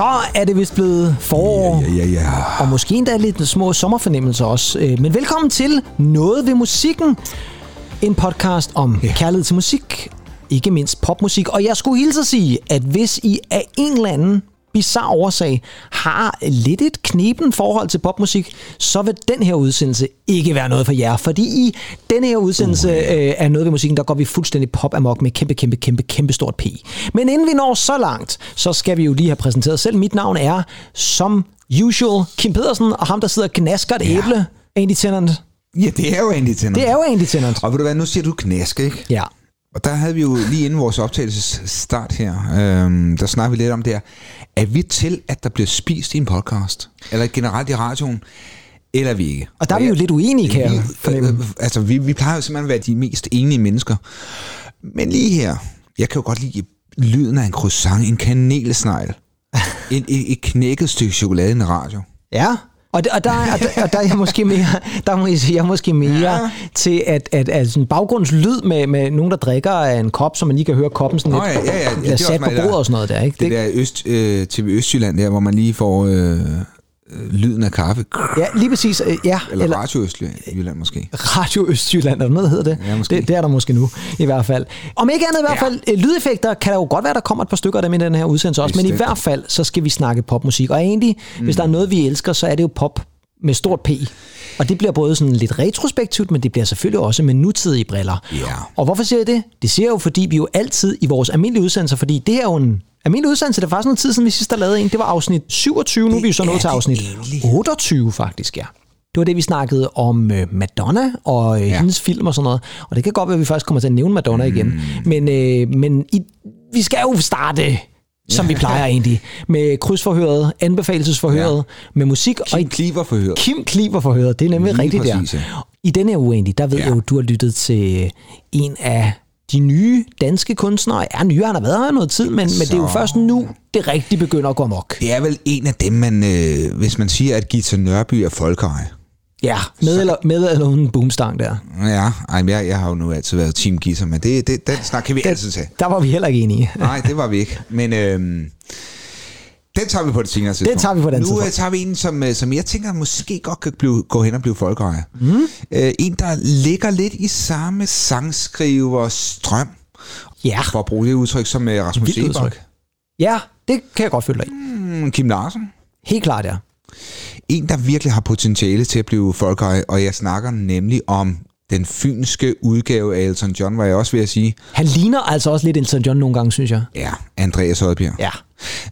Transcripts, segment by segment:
Så er det vist blevet forår. Ja, ja, ja. Og måske endda lidt små sommerfornemmelser også. Øh, Men velkommen til Noget ved musikken. En podcast om ja. kærlighed til musik. Ikke mindst popmusik. Og jeg skulle hilse at sige, at hvis I af en eller anden bizarre årsag har lidt et knepen forhold til popmusik, så vil den her udsendelse ikke være noget for jer. Fordi i den her udsendelse uh, øh, af Noget ved musikken, der går vi fuldstændig pop amok med kæmpe, kæmpe, kæmpe, kæmpe stort P. Men inden vi når så langt, så skal vi jo lige have præsenteret selv. Mit navn er, som usual, Kim Pedersen, og ham, der sidder og gnasker et æble. Andy Tennant. Ja, det er jo Andy Tennant. Det er jo Andy Tennant. Og ved du hvad, nu siger du knæsk, ikke? Ja. Og der havde vi jo lige inden vores optagelses start her, øhm, der snakkede vi lidt om det her. Er vi til, at der bliver spist i en podcast? Eller generelt i radioen? Eller er vi ikke? Og der er vi jo lidt uenige, kan jeg fornemme. øh, altså, vi, vi plejer jo simpelthen at være de mest enige mennesker. Men lige her, jeg kan jo godt lide lyden af en croissant, en kanelsnegl, en, et, et knækket stykke chokolade i en radio. Ja. Og, der, og, der, og, der, og der er jeg måske mere, der må jeg, sige, jeg er måske mere ja. til at, at, at sådan baggrundslyd med, med nogen, der drikker af en kop, så man lige kan høre koppen sådan Nå, lidt ja, ja, ja. Sat på bordet der- og sådan noget der, ikke? Det, det der Øst, øh, TV Østjylland der, hvor man lige får øh, lyden af kaffe. Ja, lige præcis. øh, Ja, Eller, eller Radio Østjylland måske. Radio Østjylland, eller noget hedder det. Ja, måske. det. Det er der måske nu, i hvert fald. Om ikke andet i hvert fald, øh, lydeffekter kan der jo godt være, der kommer et par stykker af dem i den her udsendelse også, men i Bestemt. hvert fald, så skal vi snakke popmusik. Og egentlig, mm. hvis der er noget, vi elsker, så er det jo pop med stort P. Og det bliver både sådan lidt retrospektivt, men det bliver selvfølgelig også med nutidige briller. Ja. Og hvorfor siger jeg det? Det siger jeg jo, fordi vi jo altid i vores almindelige udsendelser, fordi det er jo en almindelig udsendelse, det er faktisk noget tid siden, vi sidst har lavet en. Det var afsnit 27, nu er vi jo så Det nået er til det afsnit egentlig. 28 faktisk, ja. Det var det, vi snakkede om øh, Madonna og øh, ja. hendes film og sådan noget. Og det kan godt være, at vi faktisk kommer til at nævne Madonna mm. igen. Men, øh, men i, vi skal jo starte, som vi plejer egentlig, med krydsforhøret, anbefalelsesforhøret, ja. med musik. og Kim Kliver forhørt. Kim Kliver forhøret, det er nemlig Lige rigtigt præcis, der. ja. I denne her uge egentlig, der ved Ja. jeg jo, du har lyttet til en af de nye danske kunstnere. Ja, nye, han har været her noget tid, men, men det er jo først nu, det rigtig begynder at gå amok. Det er vel en af dem, man, øh, hvis man siger, at Gita Nørby er folkeeje. Ja, med eller, med eller uden boomstang der. Ja, ej, jeg, jeg har jo nu altid været Team Gita, men det, det, den snak kan vi altid tage. Der var vi heller ikke enige. Nej, det var vi ikke. Men øhm, den tager vi på det senere tidspunkt. tager vi på den Nu tidspunkt. øh, tager vi en, som, øh, som jeg tænker måske godt kan blive, gå hen og blive folkeejer. Mm. Øh, en, der ligger lidt i samme sangskriver strøm, Ja, for at bruge det udtryk som øh, Rasmus vildt Sebak. udtryk. Ja, det kan jeg godt følge dig i. Mm, Kim Larsen. Helt klart, ja. En, der virkelig har potentiale til at blive folkeejer, og jeg snakker nemlig om den fynske udgave af Elton John, var jeg også ved at sige. Han ligner altså også lidt Elton John nogle gange, synes jeg. Ja, Andreas Oddbjerg. Ja.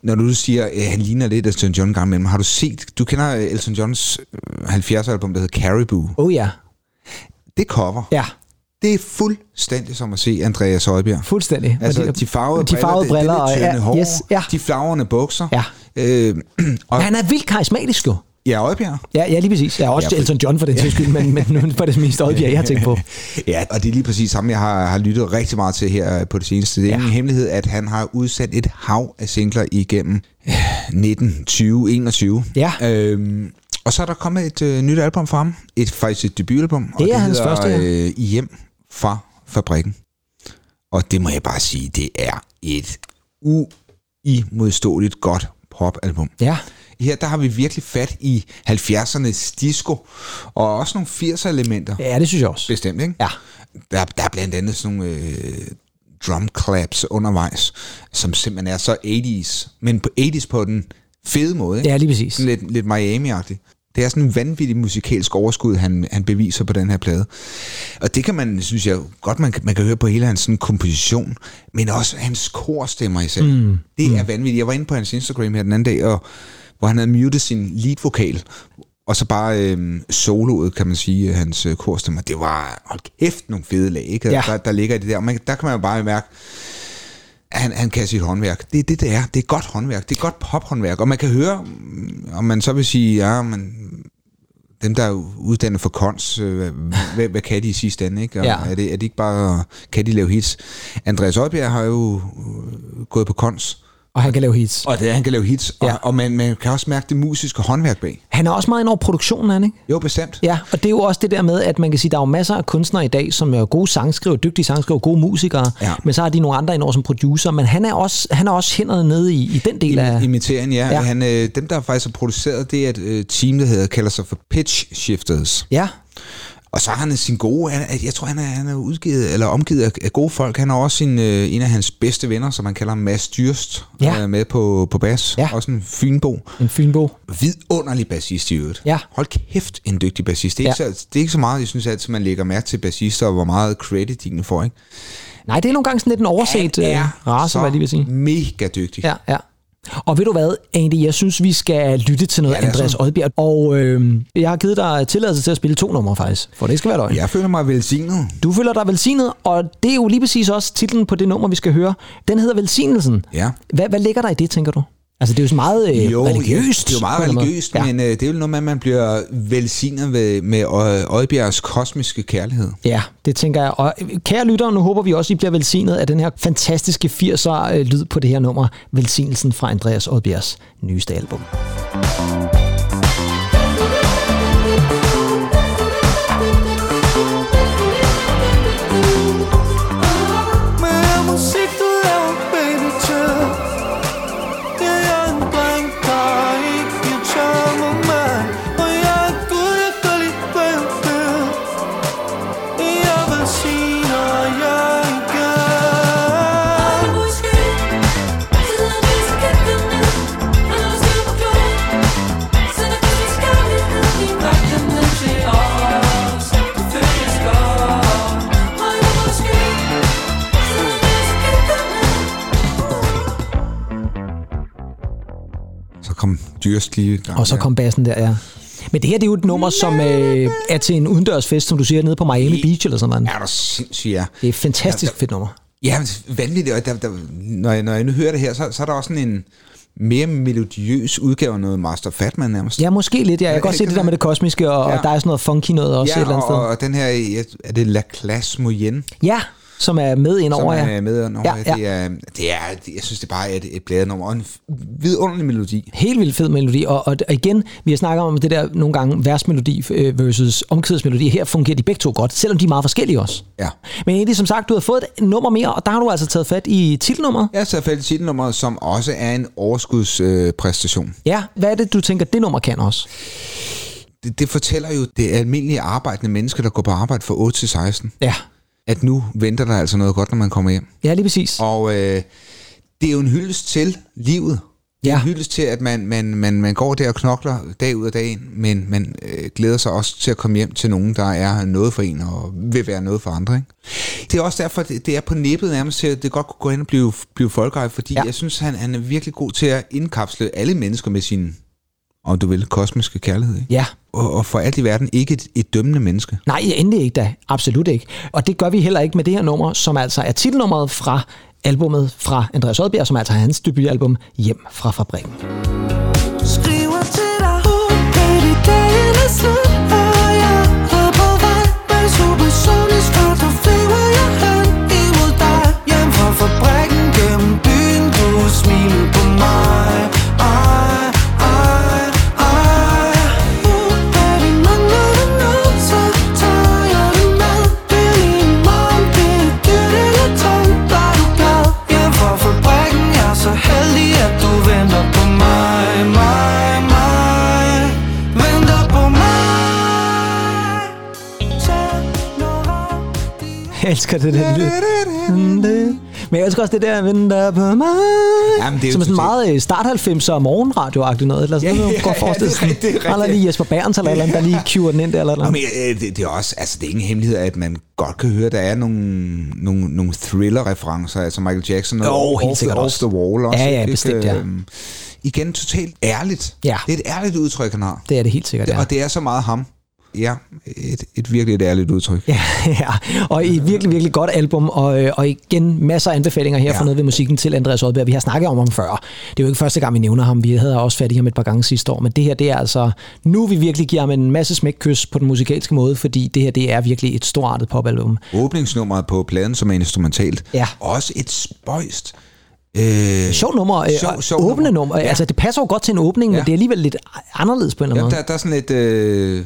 Når du siger, at han ligner lidt Elton John gang imellem, har du set, du kender øh, Elton Johns øh, 70'er-album, der hedder Caribou. Oh ja. Det cover. Ja, Det er fuldstændig som at se Andreas Oddbjerg. fuldstændig. Altså, Og de farvede de farvede briller, det, og det lidt ja, tynde hår, yes, ja. de flagrende bukser. Ja. Øh, og, Men han er vildt karismatisk jo. Ja, Oddbjerg. Ja, ja, lige præcis. Jeg er også Ja, for- Elton John for den sags skyld, men, men nu var det mest Oddbjerg, jeg har tænkt på. Ja, og det er lige præcis samme, jeg har, har lyttet rigtig meget til her på det seneste. Det er ja. Ingen hemmelighed, at han har udsendt et hav af singler igennem øh, 19, 20, 21. Ja. Øhm, og så er der kommet et øh, nyt album fra ham. Et, faktisk et debutalbum. og Det er hans hedder, første, ja. Øh, I hjem fra fabrikken. Og det må jeg bare sige, det er et uimodståeligt godt popalbum. Ja, Her der har vi virkelig fat i 70'ernes disco, og også nogle 80'er elementer. ja det synes jeg også. Bestemt, ikke? Ja. Der, der er blandt andet sådan nogle øh, drum claps undervejs, som simpelthen er så 80's, men på 80's på den fede måde, ikke? Ja, lige præcis. Sådan lidt, lidt Miami-agtigt. Det er sådan en vanvittig musikalsk overskud, han, han beviser på den her plade. Og det kan man, synes jeg, godt man, kan- man kan høre på hele hans sådan, komposition, men også hans korstemmer især. Mm. Det er vanvittigt. Jeg var inde på hans Instagram her den anden dag, og, hvor han havde muted sin lead-vokal, og så bare øh, soloet, kan man sige, hans øh, korstemmer. Det var, hold kæft, nogle fede lag, ikke? Ja. Der, der ligger i det der. Man, der kan man jo bare mærke, at han, han kan sit håndværk. Det er det, det er. Det er godt håndværk. Det er godt pophåndværk. Og man kan høre, mm, om man så vil sige, ja, men dem, der er uddannet for kons, øh, hvad, hvad kan de i sidste ende, ikke? Og Ja. er, det, er det ikke bare, kan de lave hits? Andreas Oddbjerg har jo øh, gået på kons, Og han kan lave hits. Og det er, han kan lave hits, Ja. og, og man, man kan også mærke det musiske håndværk bag. Han er også meget ind over produktionen, han ikke? Jo, bestemt. Ja, og det er jo også det der med, at man kan sige, der er jo masser af kunstnere i dag, som er gode sangskriver, dygtige sangskriver, gode musikere, Ja. men så har de nogle andre indover som producer, men han er også, han er også hænderne nede i, i den del af... Imiteringen, ja. Ja. ja. Han, øh, dem, der faktisk har produceret, det er et øh, team, der hedder, kalder sig for Pitch Shifters. Ja, Og så har han sin gode, han, jeg tror, han er, han er udgivet, eller omgivet af, af gode folk. Han har også sin, øh, en af hans bedste venner, som han kalder Mads Dyrst, Ja. øh, med på, på bas. Ja. Også en fynbo. en Fynbo. Vidunderlig bassist i øvrigt. Ja. Hold kæft, en dygtig bassist. Det er, Ja. ikke så, det er ikke så meget, jeg synes altid, man lægger mærke til bassister, og hvor meget credit de får. Ikke? Nej, det er nogle gange sådan lidt en overset øh, race, hvad jeg lige vil sige. mega dygtig. Ja, ja. Og ved du hvad, Andy, jeg synes, vi skal lytte til noget Ja, Andreas. Oddbjerg. Og øh, jeg har givet dig tilladelse til at spille to numre faktisk, for det ikke skal være løgn. Jeg føler mig velsignet. Du føler dig velsignet, og det er jo lige præcis også titlen på det nummer, vi skal høre. Den hedder Velsignelsen. Ja. Hvad, hvad ligger der i det, tænker du? Altså, det er jo så meget øh, Jo, religiøst. det er jo meget religiøst, ja. men øh, det er jo noget med, at man bliver velsignet ved, med Ø- Oddbjergs kosmiske kærlighed. Ja, det tænker jeg. Og øh, kære lyttere, nu håber vi også, I bliver velsignet af den her fantastiske 80'er øh, lyd på det her nummer. Velsignelsen fra Andreas Oddbjergs nyeste album. Mere Så kom Dyrst lige i gang. Og så kom bassen der, ja. Men det her det er jo et nummer, som øh, er til en udendørsfest, som du siger, nede på Miami Beach eller sådan noget. Er der sindssygt, ja. Det er et fantastisk fedt nummer. Ja, vanvittigt. Og der, der, når, jeg, når jeg nu hører det her, så, så er der også sådan en mere melodiøs udgave af noget Master Fatman nærmest. Ja, måske lidt. Ja. Jeg kan Ja, godt det se det der med det kosmiske, og, ja. Ja. og der er sådan noget funky noget også ja et eller andet sted. og den her, ja, er det La Classe Moyenne, Ja, som er med ind som over, er ja. med under. Ja, Ja, ja. Det, er, det er, jeg synes, det bare er et, et bladnummer og en vidunderlig melodi. Helt vildt fed melodi, og, og igen, vi har snakket om det der nogle gange versmelodi øh, versus omkvædsmelodi. Her fungerer de begge to godt, selvom de er meget forskellige også. Ja. Men egentlig, som sagt, du har fået et nummer mere, og der har du altså taget fat i titelnummeret. Jeg har taget fat i titelnummeret, som også er en overskudspræstation. Øh. Ja, hvad er det, du tænker, det nummer kan også? det, det fortæller jo det almindelige arbejdende mennesker, der går på arbejde fra 8 til 16, Ja, at nu venter der altså noget godt, når man kommer hjem. ja lige præcis. Og øh, det er jo en hyldest til livet. Det er Ja. en hyldest til, at man, man, man, man går der og knokler dag ud af dagen, men man øh, glæder sig også til at komme hjem til nogen, der er noget for en og vil være noget for andre. Ikke? Det er også derfor, det, det er på nippet nærmest til, at det godt kunne gå hen og blive, blive folkeeje, fordi ja. jeg synes, han, han er virkelig god til at indkapsle alle mennesker med sin, om du vil, kosmiske kærlighed. Ikke? Ja, Og, og for alt i verden ikke et, et dømmende menneske. Nej, endelig ikke da. Absolut ikke. Og det gør vi heller ikke med det her nummer, som altså er titelnummeret fra albumet fra Andreas Oddbjerg, som altså er hans debutalbum Hjem fra fabrikken. Skriver Jeg elsker det der lyd. Men jeg elsker også det der, venter på mig. Jamen, det er som er sådan meget øh, start 90'er morgenradio-agtigt noget. Eller sådan Ja, noget, ja, ja, forestille det er rigtigt, Eller lige Jesper Berns eller eller andet, der lige cuer den ind der. Eller noget. men øh, det, det, er også, altså det er ingen hemmelighed, at man godt kan høre, at der er nogle, nogle, nogle thriller-referencer, altså Michael Jackson og Jo, helt off, sikkert off også. the Wall også. Ja, ja, ikke? bestemt, ja. Øhm, igen, totalt ærligt. Ja. Det er et ærligt udtryk, han har. Det er det helt sikkert, ja. Og det er så meget ham. Ja, et, et virkelig et ærligt udtryk. Ja, ja, og et virkelig, virkelig godt album, og, øh, og igen masser af anbefalinger her ja. For noget ved musikken til Andreas Oddberg. Vi har snakket om ham før. Det er jo ikke første gang, vi nævner ham. Vi havde også fat i ham et par gange sidste år, men det her, det er altså, nu vi virkelig giver ham en masse smækkys på den musikalske måde, fordi det her, det er virkelig et storartet popalbum. Åbningsnummeret på pladen, som er instrumentalt. Ja. Også et spøjst Øh, Sjov nummer, øh, Sjov- sjov åbne nummer. nummer. Ja. Altså, det passer jo godt til en åbning, Ja. men det er alligevel lidt anderledes på en eller ja, anden der, der er sådan lidt øh,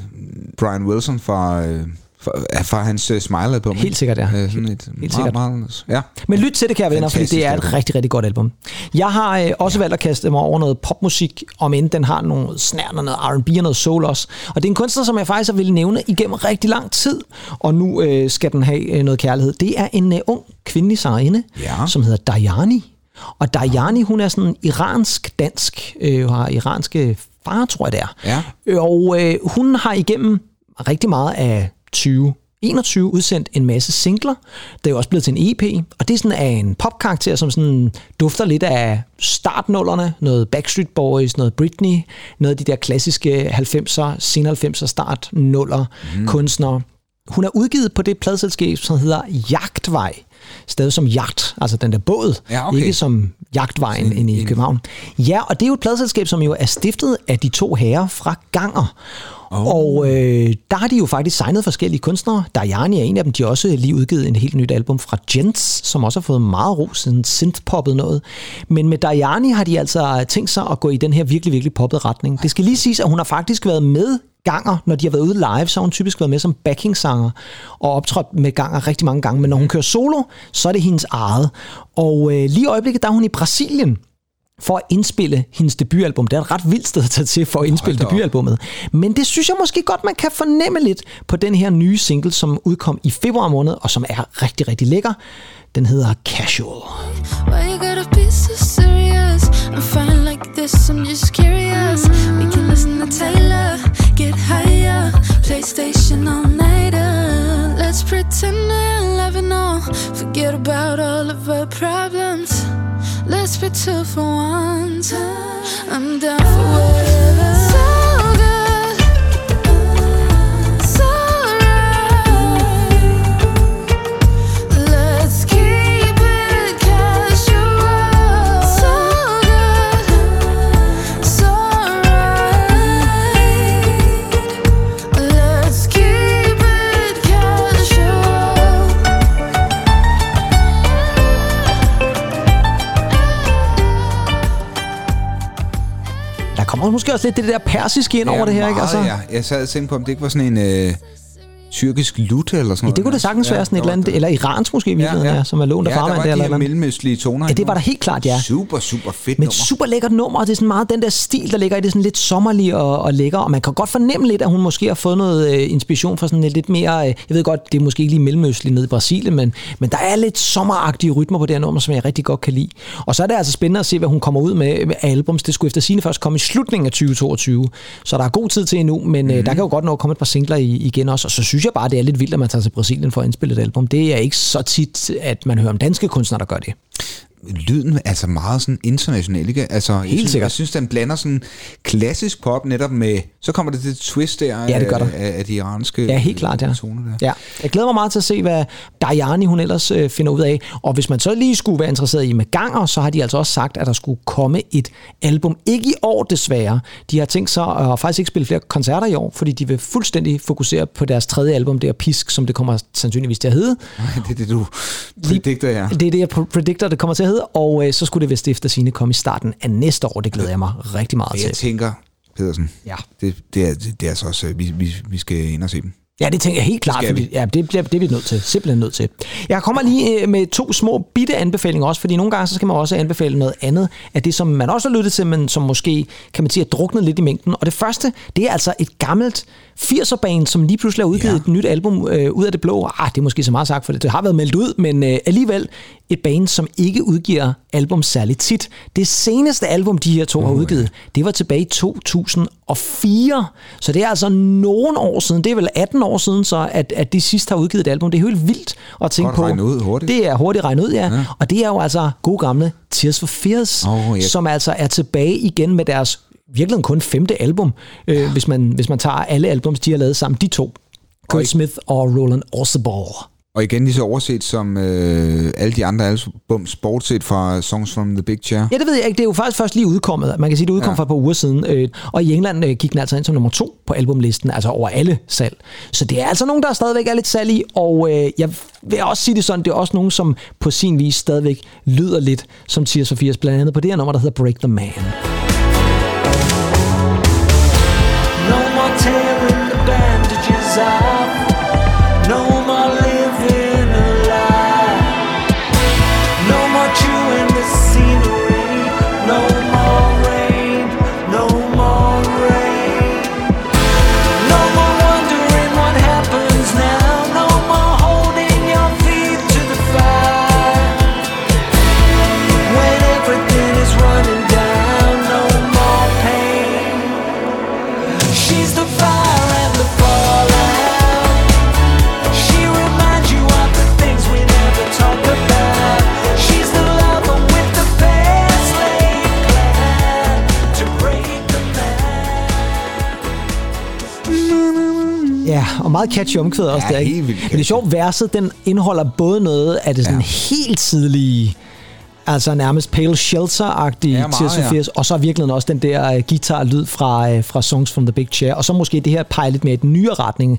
Brian Wilson fra, øh, fra, ja, fra hans øh, Smile-album. Helt sikkert, ja. Øh, sådan et Helt meget, sikkert. Meget, ja. Men lyt til det, kære venner, fordi det er et rigtig, rigtig godt album. Jeg har øh, også valgt at kaste mig over noget popmusik, om end den har nogle snært og noget R&B og noget soul også. Og det er en kunstner, som jeg faktisk har ville nævne igennem rigtig lang tid, og nu øh, skal den have øh, noget kærlighed. Det er en øh, ung kvindelig sangerinde, Ja. som hedder Dayani. Og Dayani, hun er sådan iransk-dansk, øh, har iranske far, tror jeg det er. Ja. Og øh, hun har igennem rigtig meget af 2021 udsendt en masse singler. Det er jo også blevet til en EP, og det er sådan af en popkarakter, som sådan dufter lidt af startnullerne, noget Backstreet Boys, noget Britney, noget af de der klassiske 90'er, sen 90'er start nuller mm. kunstnere. Hun er udgivet på det pladselskab, som hedder Jagtvej. Stadig som jagt, altså den der båd, Ja, okay. ikke som jagtvejen inde i en- København. Ja, og det er jo et pladselskab, som jo er stiftet af de to herrer fra Ganger. Oh. Og øh, der har de jo faktisk signet forskellige kunstnere. Dajani er en af dem. De har også lige udgivet en helt nyt album fra Gents, som også har fået meget ros, sådan synth-poppet noget. Men med Dajani har de altså tænkt sig at gå i den her virkelig, virkelig poppet retning. Det skal lige siges, at hun har faktisk været med Ganger, når de har været ude live, så har hun typisk været med som backingsanger og optrådt med Ganger rigtig mange gange. Men når hun kører solo, så er det hendes eget. Og øh, lige i øjeblikket, der er hun i Brasilien for at indspille hendes debutalbum. Det er et ret vildt sted at tage til for at indspille da op. debutalbummet. Men det synes jeg måske godt, man kan fornemme lidt på den her nye single, som udkom i februar måned, og som er rigtig, rigtig lækker. Den hedder Casual. Why you gotta be so serious? I'm fine like this, I'm just curious. PlayStation all nighter. Let's pretend we're loving all, forget about all of our problems. Let's be two for once. I'm down for whatever. Kommer måske også lidt det der persiske ind over det her, ikke? Altså, Ja, jeg sad og tænkte på, om det ikke var sådan en øh, tyrkisk lut eller sådan Ja, det kunne det sagens være sådan et eller andet, eller iransk måske i virkeligheden, ja, ja. som er lånt af ja, farmand der der, var eller de noget. mellemøstlige toner. Ja, det var der helt klart, ja. Super, super fedt Men nummer. super lækkert nummer, og det er sådan meget den der stil, der ligger i det, sådan lidt sommerlig og, og lækker, og man kan godt fornemme lidt, at hun måske har fået noget øh, inspiration fra sådan lidt mere, øh, jeg ved godt, det er måske ikke lige mellemøstligt nede i Brasilien, men, men der er lidt sommeragtige rytmer på det her nummer, som jeg rigtig godt kan lide. Og så er det altså spændende at se, hvad hun kommer ud med, med albums. Det skulle efter sine først komme i slutningen af 2022, så der er god tid til endnu, men øh, der kan jo godt nå at komme et par singler i, igen også, og så synes jeg bare, det er lidt vildt, at man tager til Brasilien for at indspille et album. Det er ikke så tit, at man hører om danske kunstnere, der gør det lyden altså meget sådan international, ikke? Altså, jeg synes, sikkert. Jeg synes, den blander sådan klassisk pop netop med, så kommer det til twist der Ja, det gør der. af, af de iranske Ja, helt klart, ja. toner der. ja. Jeg glæder mig meget til at se, hvad Dajani hun ellers øh, finder ud af. Og hvis man så lige skulle være interesseret i med ganger, så har de altså også sagt, at der skulle komme et album. Ikke i år desværre. De har tænkt sig at faktisk ikke spille flere koncerter i år, fordi de vil fuldstændig fokusere på deres tredje album, det er Pisk, som det kommer sandsynligvis til at hedde. Det er det, du predikter, ja. Det er det, jeg pr- predicter, det kommer til at hedde, og øh, så skulle det vist efter sine komme i starten af næste år. Det glæder jeg mig rigtig meget jeg til. tænker, Pedersen, Ja. det, det, er, det er altså også, øh, vi, vi, vi skal ind og se dem. Ja, det tænker jeg helt klart, fordi, ja, det, bliver, det er vi nødt til. Simpelthen nødt til. Jeg kommer lige øh, med to små bitte anbefalinger også, fordi nogle gange så skal man også anbefale noget andet af det, som man også har lyttet til, men som måske, kan man sige, er druknet lidt i mængden. Og det første, det er altså et gammelt 80'er-band, som lige pludselig har udgivet Ja. et nyt album øh, ud af det blå. Ah, det er måske så meget sagt, for det, det har været meldt ud, men øh, alligevel et band, som ikke udgiver album særligt tit. Det seneste album, de her to har udgivet, det var tilbage i 2004. Så det er altså nogle år siden, det er vel 18 år siden, så at, at de sidst har udgivet et album. Det er helt vildt at tænke Godt på. ud hurtigt. Det er hurtigt regnet ud, ja. ja. Og det er jo altså gode gamle Tears for Fears, Åh, ja. som altså er tilbage igen med deres virkelig kun femte album, øh, hvis, man, hvis man tager alle albums, de har lavet sammen, de to. Kurt Smith og Roland Orzabal. Og igen lige så overset som øh, alle de andre albums, bortset fra Songs from the Big Chair. Ja, det ved jeg ikke. Det er jo faktisk først lige udkommet. Man kan sige, det udkom ja. Ja. for et par uger siden. Øh, og i England øh, gik den altså ind som nummer to på albumlisten, altså over alle salg. Så det er altså nogen, der stadigvæk er lidt salg i. Og øh, jeg vil også sige det sådan, det er også nogen, som på sin vis stadigvæk lyder lidt som Tears for Fears. Blandt andet på det her nummer, der hedder Break the Man. Meget catchy omkvæd også Ja, der, ikke? Men det er sjovt, verset, den indeholder både noget af det sådan Ja. helt tidlige, altså nærmest Pale Shelter-agtige Ja, ja, Tears for ja. Og så virkelig også den der uh, guitar-lyd fra, uh, fra Songs from the Big Chair, og så måske det her pege lidt mere i den nye retning.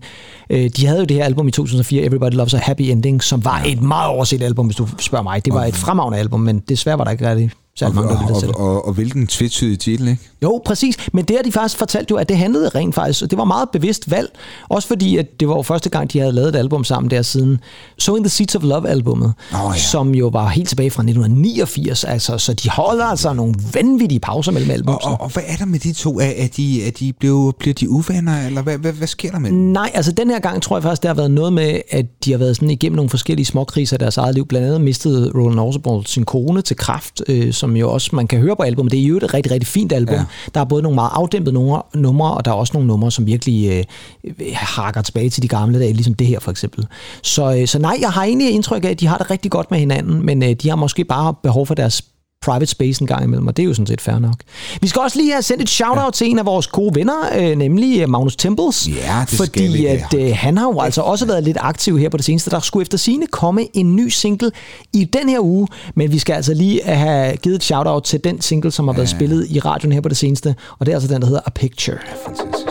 Uh, de havde jo det her album i 2004, Everybody Loves a Happy Ending, som var et meget overset album, hvis du spørger mig. Det var et fremragende album, men desværre var der ikke rigtig særlig Og, mange, der og, og, og, og hvilken tvetydig titel, ikke? Jo, præcis. Men det har de faktisk fortalt jo, at det handlede rent faktisk. og Det var meget bevidst valg. Også fordi, at det var jo første gang, de havde lavet et album sammen der siden Sowing the Seeds of Love-albummet. Åh, ja. Som jo var helt tilbage fra 1989. Altså, så de holder altså nogle vanvittige pauser mellem album. Og, og, og hvad er der med de to? Er, er de, er de blevet, bliver de uvenner, eller hvad, hvad, hvad sker der med dem? Nej, altså den her gang tror jeg faktisk, der har været noget med, at de har været sådan igennem nogle forskellige småkriser i deres eget liv. Blandt andet mistede Roland Orsborg sin kone til kraft, øh, som jo også man kan høre på albumet. Det er jo et rigtig, rigtig fint album. Ja. Der er både nogle meget afdæmpede numre, numre, og der er også nogle numre, som virkelig øh, hakker tilbage til de gamle dage, ligesom det her for eksempel. Så, øh, så nej, jeg har egentlig indtryk af, at de har det rigtig godt med hinanden, men øh, de har måske bare behov for deres private space en gang imellem, og det er jo sådan set fair nok. Vi skal også lige have sendt et shout-out ja. til en af vores gode venner, øh, nemlig øh, Magnus Temples. Ja, det skal fordi vi at øh, han har jo altså også været lidt aktiv her på det seneste. Der skulle efter sine komme en ny single i den her uge, men vi skal altså lige have givet et shout-out til den single, som har været spillet i radioen her på det seneste, og det er altså den, der hedder A Picture. Fantastisk.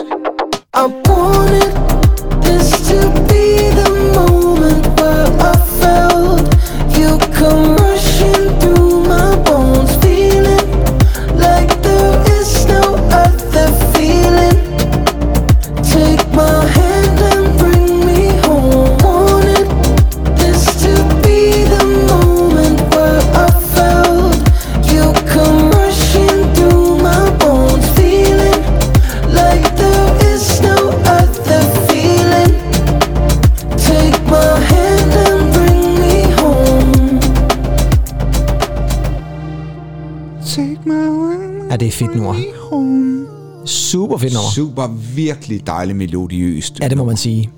Ja, det er fedt nummer. Super fedt nummer. Super, virkelig dejligt melodiøst. Ja, det må man sige.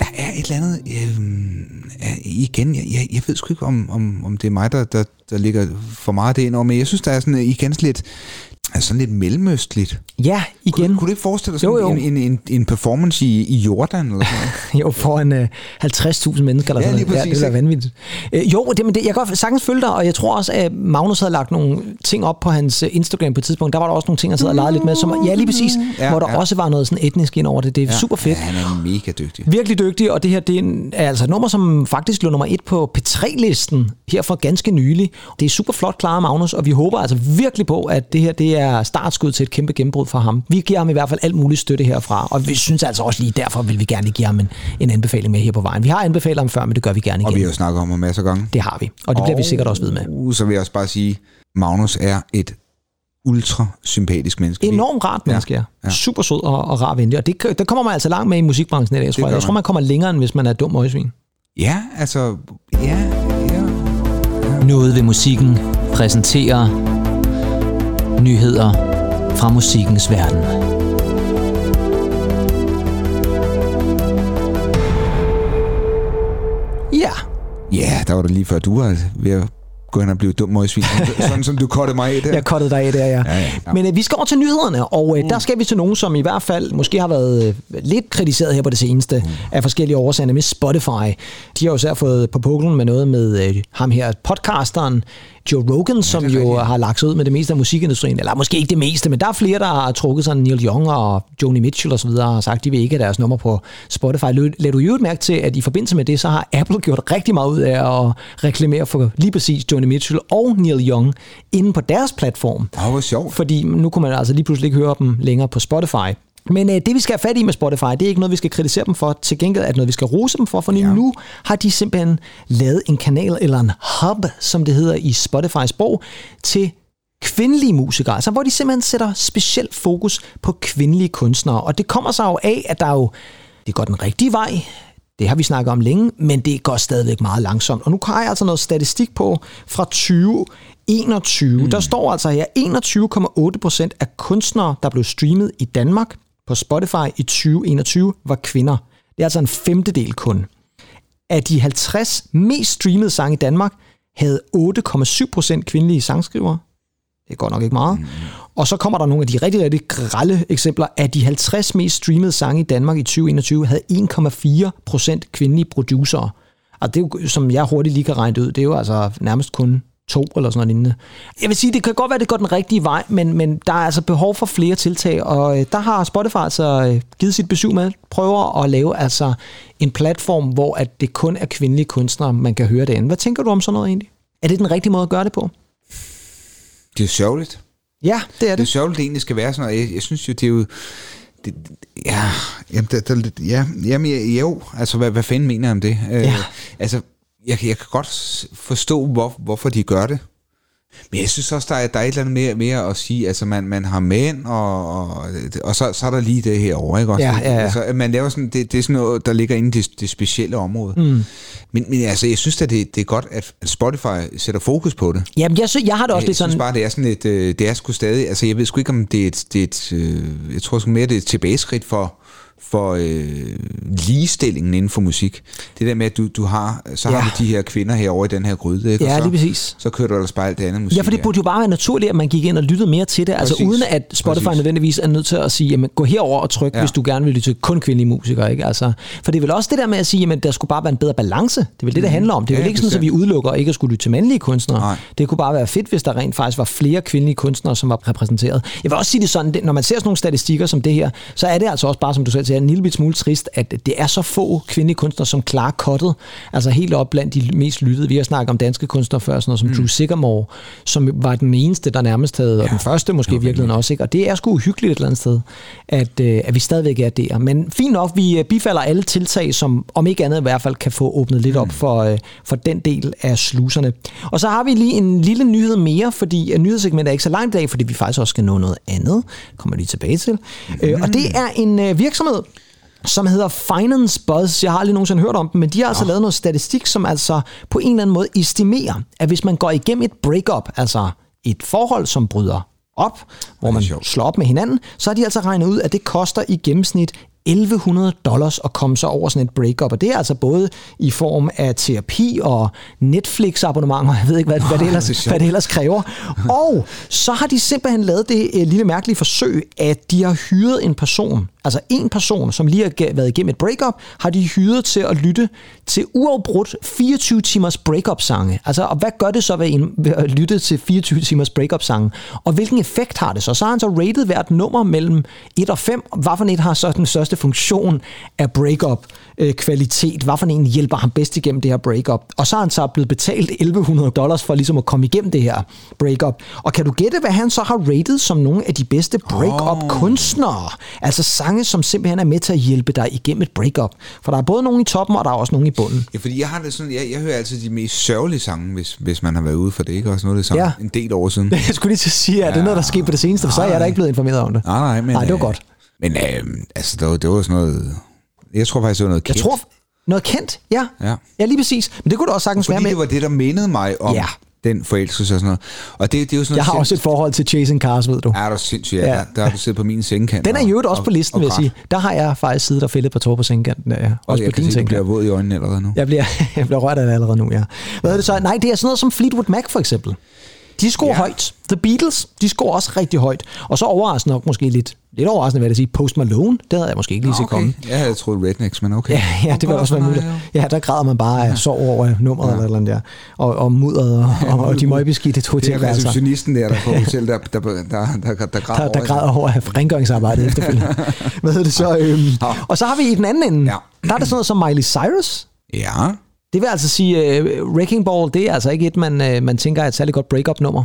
Der er et eller andet... Øh, igen, jeg, jeg, jeg ved sgu ikke, om, om, om det er mig, der, der, der ligger for meget det ind over, men jeg synes, der er sådan igen sådan lidt, altså sådan lidt mellemøstligt. Ja, igen. Kunne, kunne du ikke forestille dig sådan Jo, jo. En, en, en, en performance i, i Jordan eller sådan noget? Jo, foran øh, 50.000 mennesker. Eller Ja, sådan lige noget. ja, præcis, det ville være ikke? vanvittigt. Øh, jo, det, men det, jeg kan godt sagtens følge dig, og jeg tror også, at Magnus havde lagt nogle ting op på hans øh, Instagram på et tidspunkt. Der var der også nogle ting, han sad og legede lidt med, som, ja, lige præcis, Ja, ja, hvor der ja. også var noget sådan etnisk ind over det. Det er ja, super fedt. Ja, han er mega dygtig. Virkelig dygtig, og det her det er, en, er altså et nummer, som faktisk lå nummer et på P3-listen her for ganske nylig. Det er super flot klaret, Magnus, og vi håber altså virkelig på, at det her det er startskud til et kæmpe gennembrud for ham. Vi giver ham i hvert fald alt muligt støtte herfra, og vi synes altså også lige derfor, vil vi gerne give ham en, en anbefaling med her på vejen. Vi har anbefalet ham før, men det gør vi gerne Og vi igen. har jo snakket om ham masser af gange. Det har vi, og det bliver vi sikkert også ved med. Så vil jeg også bare sige, Magnus er et ultra sympatisk menneske. Enormt rart menneske, ja. ja. Super sød og, og rar venlig, og det, det kommer man altså langt med i musikbranchen i dag, tror jeg. Jeg tror, man. kommer længere, end hvis man er dum møgsvin. Ja, altså... Ja, ja. Noget ved musikken præsenterer nyheder fra musikkens verden. Ja, Ja, der var det lige før, du var ved at gå hen og blive dum møgsvin, sådan som du kottede mig af der. Jeg kottede dig af der, ja. Ja, ja, ja. Men øh, vi skal over til nyhederne, og øh, der skal vi til nogen, som i hvert fald måske har været øh, lidt kritiseret her på det seneste Mm. af forskellige årsager, med Spotify. De har jo især fået på puklen med noget med øh, ham her, podcasteren Joe Rogan, som jo rigtigt. har lagt sig ud med det meste af musikindustrien. Eller måske ikke det meste, men der er flere, der har trukket sig. Neil Young og Joni Mitchell osv. har sagt, at de vil ikke have deres nummer på Spotify. Lad du jo mærke til, at i forbindelse med det, så har Apple gjort rigtig meget ud af at reklamere for lige præcis Joni Mitchell og Neil Young inde på deres platform. Åh, hvor sjovt. Fordi nu kunne man altså lige pludselig ikke høre dem længere på Spotify. Men øh, det, vi skal have fat i med Spotify, det er ikke noget, vi skal kritisere dem for. Til gengæld er det noget, vi skal rose dem for, for ja. nu har de simpelthen lavet en kanal, eller en hub, som det hedder i Spotifys sprog, til kvindelige musikere, altså hvor de simpelthen sætter specielt fokus på kvindelige kunstnere. Og det kommer sig jo af, at der er jo, det går den rigtige vej, det har vi snakket om længe, men det går stadigvæk meget langsomt. Og nu har jeg altså noget statistik på fra 2021. Mm. Der står altså her, 21,8 procent af kunstnere, der blev streamet i Danmark på Spotify i 2021, var kvinder. Det er altså en femtedel kun. Af de 50 mest streamede sange i Danmark, havde 8,7 procent kvindelige sangskrivere. Det er godt nok ikke meget. Mm. Og så kommer der nogle af de rigtig, rigtig grælde eksempler. Af de 50 mest streamede sange i Danmark i 2021, havde 1,4 procent kvindelige producerer. Og det er jo, som jeg hurtigt lige kan regne ud, det er jo altså nærmest kun to eller sådan noget lignende. Jeg vil sige, det kan godt være, det går den rigtige vej, men, men der er altså behov for flere tiltag, og øh, der har Spotify altså øh, givet sit besøg med, prøver at lave altså en platform, hvor at det kun er kvindelige kunstnere, man kan høre det Hvad tænker du om sådan noget egentlig? Er det den rigtige måde at gøre det på? Det er sørgeligt. Ja, det er Det er det. sørgeligt, det egentlig skal være sådan noget. Jeg, jeg synes jo, det er jo... Det, ja, jamen, der, der, ja, jamen, ja, jo, altså, hvad, hvad fanden mener jeg om det? Øh, Ja. Altså, jeg, jeg kan godt forstå, hvor, hvorfor de gør det. Men jeg synes også, der er, der er et eller andet mere, mere at sige, altså man, man har mænd, og, og, og så, så er der lige det her over, ikke også? Ja, ja, ja. Altså, man laver sådan, det, det er sådan noget, der ligger inde i det, det specielle område. Mm. Men, men altså, jeg synes at det, det er godt, at Spotify sætter fokus på det. Jamen, jeg, synes, jeg har det også Jeg lidt synes sådan... bare, det er sådan et, øh, det er sgu stadig, altså jeg ved sgu ikke, om det er et, det er et øh, jeg tror sgu mere, det er et tilbageskridt for, for øh, ligestillingen inden for musik. Det der med, at du, du har, så Ja. har du de her kvinder herover i den her gryde, ikke? Og Ja, så, lige præcis. Så kører du ellers bare alt det andet musik. Ja, for det burde jo bare være naturligt, at man gik ind og lyttede mere til det. Altså Præcis. uden at Spotify Præcis. nødvendigvis er nødt til at sige, jamen gå herover og tryk, ja. Hvis du gerne vil lytte til kun kvindelige musikere. Ikke? Altså, for det er vel også det der med at sige, jamen der skulle bare være en bedre balance. Det er vel det, det handler om. Det er Mhm. Ja, vel ikke sådan, at vi bestemt. udelukker ikke at skulle lytte til mandlige kunstnere. Nej. Det kunne bare være fedt, hvis der rent faktisk var flere kvindelige kunstnere, som var repræsenteret. Jeg vil også sige det sådan, det- når man ser sådan nogle statistikker som det her, så er det altså også bare, som du selv siger, en lille smule trist, at det er så få kvindelige kunstnere, som klarer kottet. Altså helt op blandt de mest lyttede. Vi har snakket om danske kunstnere før, sådan noget som mm. Drew Sigamore, som var den eneste, der nærmest havde, og den første måske i virkeligheden også. Ikke? Og det er sgu uhyggeligt et eller andet sted, at, øh, at vi stadigvæk er der. Men fint nok, vi øh, bifalder alle tiltag, som om ikke andet i hvert fald kan få åbnet lidt op for, øh, for den del af sluserne. Og så har vi lige en lille nyhed mere, fordi nyhedssegmentet er ikke så langt i dag, fordi vi faktisk også skal nå noget andet. Kommer lige tilbage til. Mm. Og det er en virksomhed, som hedder Finance Buzz. Jeg har aldrig nogensinde hørt om dem, men de har altså lavet noget statistik, som altså på en eller anden måde estimerer, at hvis man går igennem et breakup, altså et forhold, som bryder op, hvor man slår op med hinanden, så har de altså regnet ud, at det koster i gennemsnit 1100 dollars at komme sig over sådan et breakup, og det er altså både i form af terapi og Netflix-abonnementer, jeg ved ikke, hvad, hvad, det, ellers, det hvad det ellers kræver. Og så har de simpelthen lavet det øh, lille mærkelige forsøg, at de har hyret en person, altså en person, som lige har været igennem et breakup, har de hyret til at lytte til uafbrudt 24 timers breakup-sange. Altså, og hvad gør det så ved, en, ved at lytte til 24 timers breakup-sange? Og hvilken effekt har det så? Så har han så rated hvert nummer mellem 1 og 5. Hvad for et har så den største funktion af breakup-kvalitet? Hvad for en hjælper ham bedst igennem det her breakup? Og så har han så blevet betalt 1100 dollars for ligesom at komme igennem det her breakup. Og kan du gætte, hvad han så har rated som nogle af de bedste breakup-kunstnere? Altså sange, som simpelthen er med til at hjælpe dig igennem et breakup. For der er både nogen i toppen, og der er også nogen i bunden. Ja, fordi jeg har det sådan, jeg, jeg hører altid de mest sørgelige sange, hvis, hvis man har været ude for det, ikke? Også noget det samme Ja. en del år siden. Jeg skulle lige til at sige, at det er noget, der er sket på det seneste, for så er jeg da ikke blevet informeret om det. Nej, nej, men... Nej, det var øh, godt. Men øh, altså, det var, det var sådan noget... Jeg tror faktisk, det var noget Jeg kendt. tror, noget kendt, ja. Ja. Ja, lige præcis. Men det kunne du også saggens være Fordi med. det var det, der mindede mig om Ja. den forelskelse og sådan noget. Og det, det er jo sådan Jeg har noget også et forhold til Chasing Cars, ved du. Er du sindssygt, ja. Ja. Der, der har du siddet på min sengekant. Den er og- jo også og- på listen, og vil jeg sige. Der har jeg faktisk siddet og fældet på tår på sengkanten. Ja, Og også jeg på kan din se, du bliver sengkant. våd i øjnene allerede nu. Jeg bliver, jeg bliver rørt af det allerede nu, ja. Hvad er det så? Nej, det er sådan noget som Fleetwood Mac for eksempel. De scorer Ja. ja. højt. The Beatles, de scorer også rigtig højt. Og så overraskende nok måske lidt, lidt overraskende, hvad jeg sige, Post Malone, det havde jeg måske ikke lige set komme. Jeg havde troet Rednecks, men okay. Ja, ja, det var også være muligt. Ja, der græder man bare af sorg over nummeret ja. eller et eller andet der. Og, og mudderet og, og, og de møgbeskidte Det er hotelværelser. receptionisten der, der på hotel, der, der, der, der, der, der græder der, der over græder over af rengøringsarbejdet efterfølgende. Hvad hedder det så? Øhm, og så har vi i den anden ende, Ja. der er der sådan noget som Miley Cyrus. Ja, Det vil altså sige, uh, Wrecking Ball, det er altså ikke et, man, uh, man tænker er et særligt godt break-up nummer.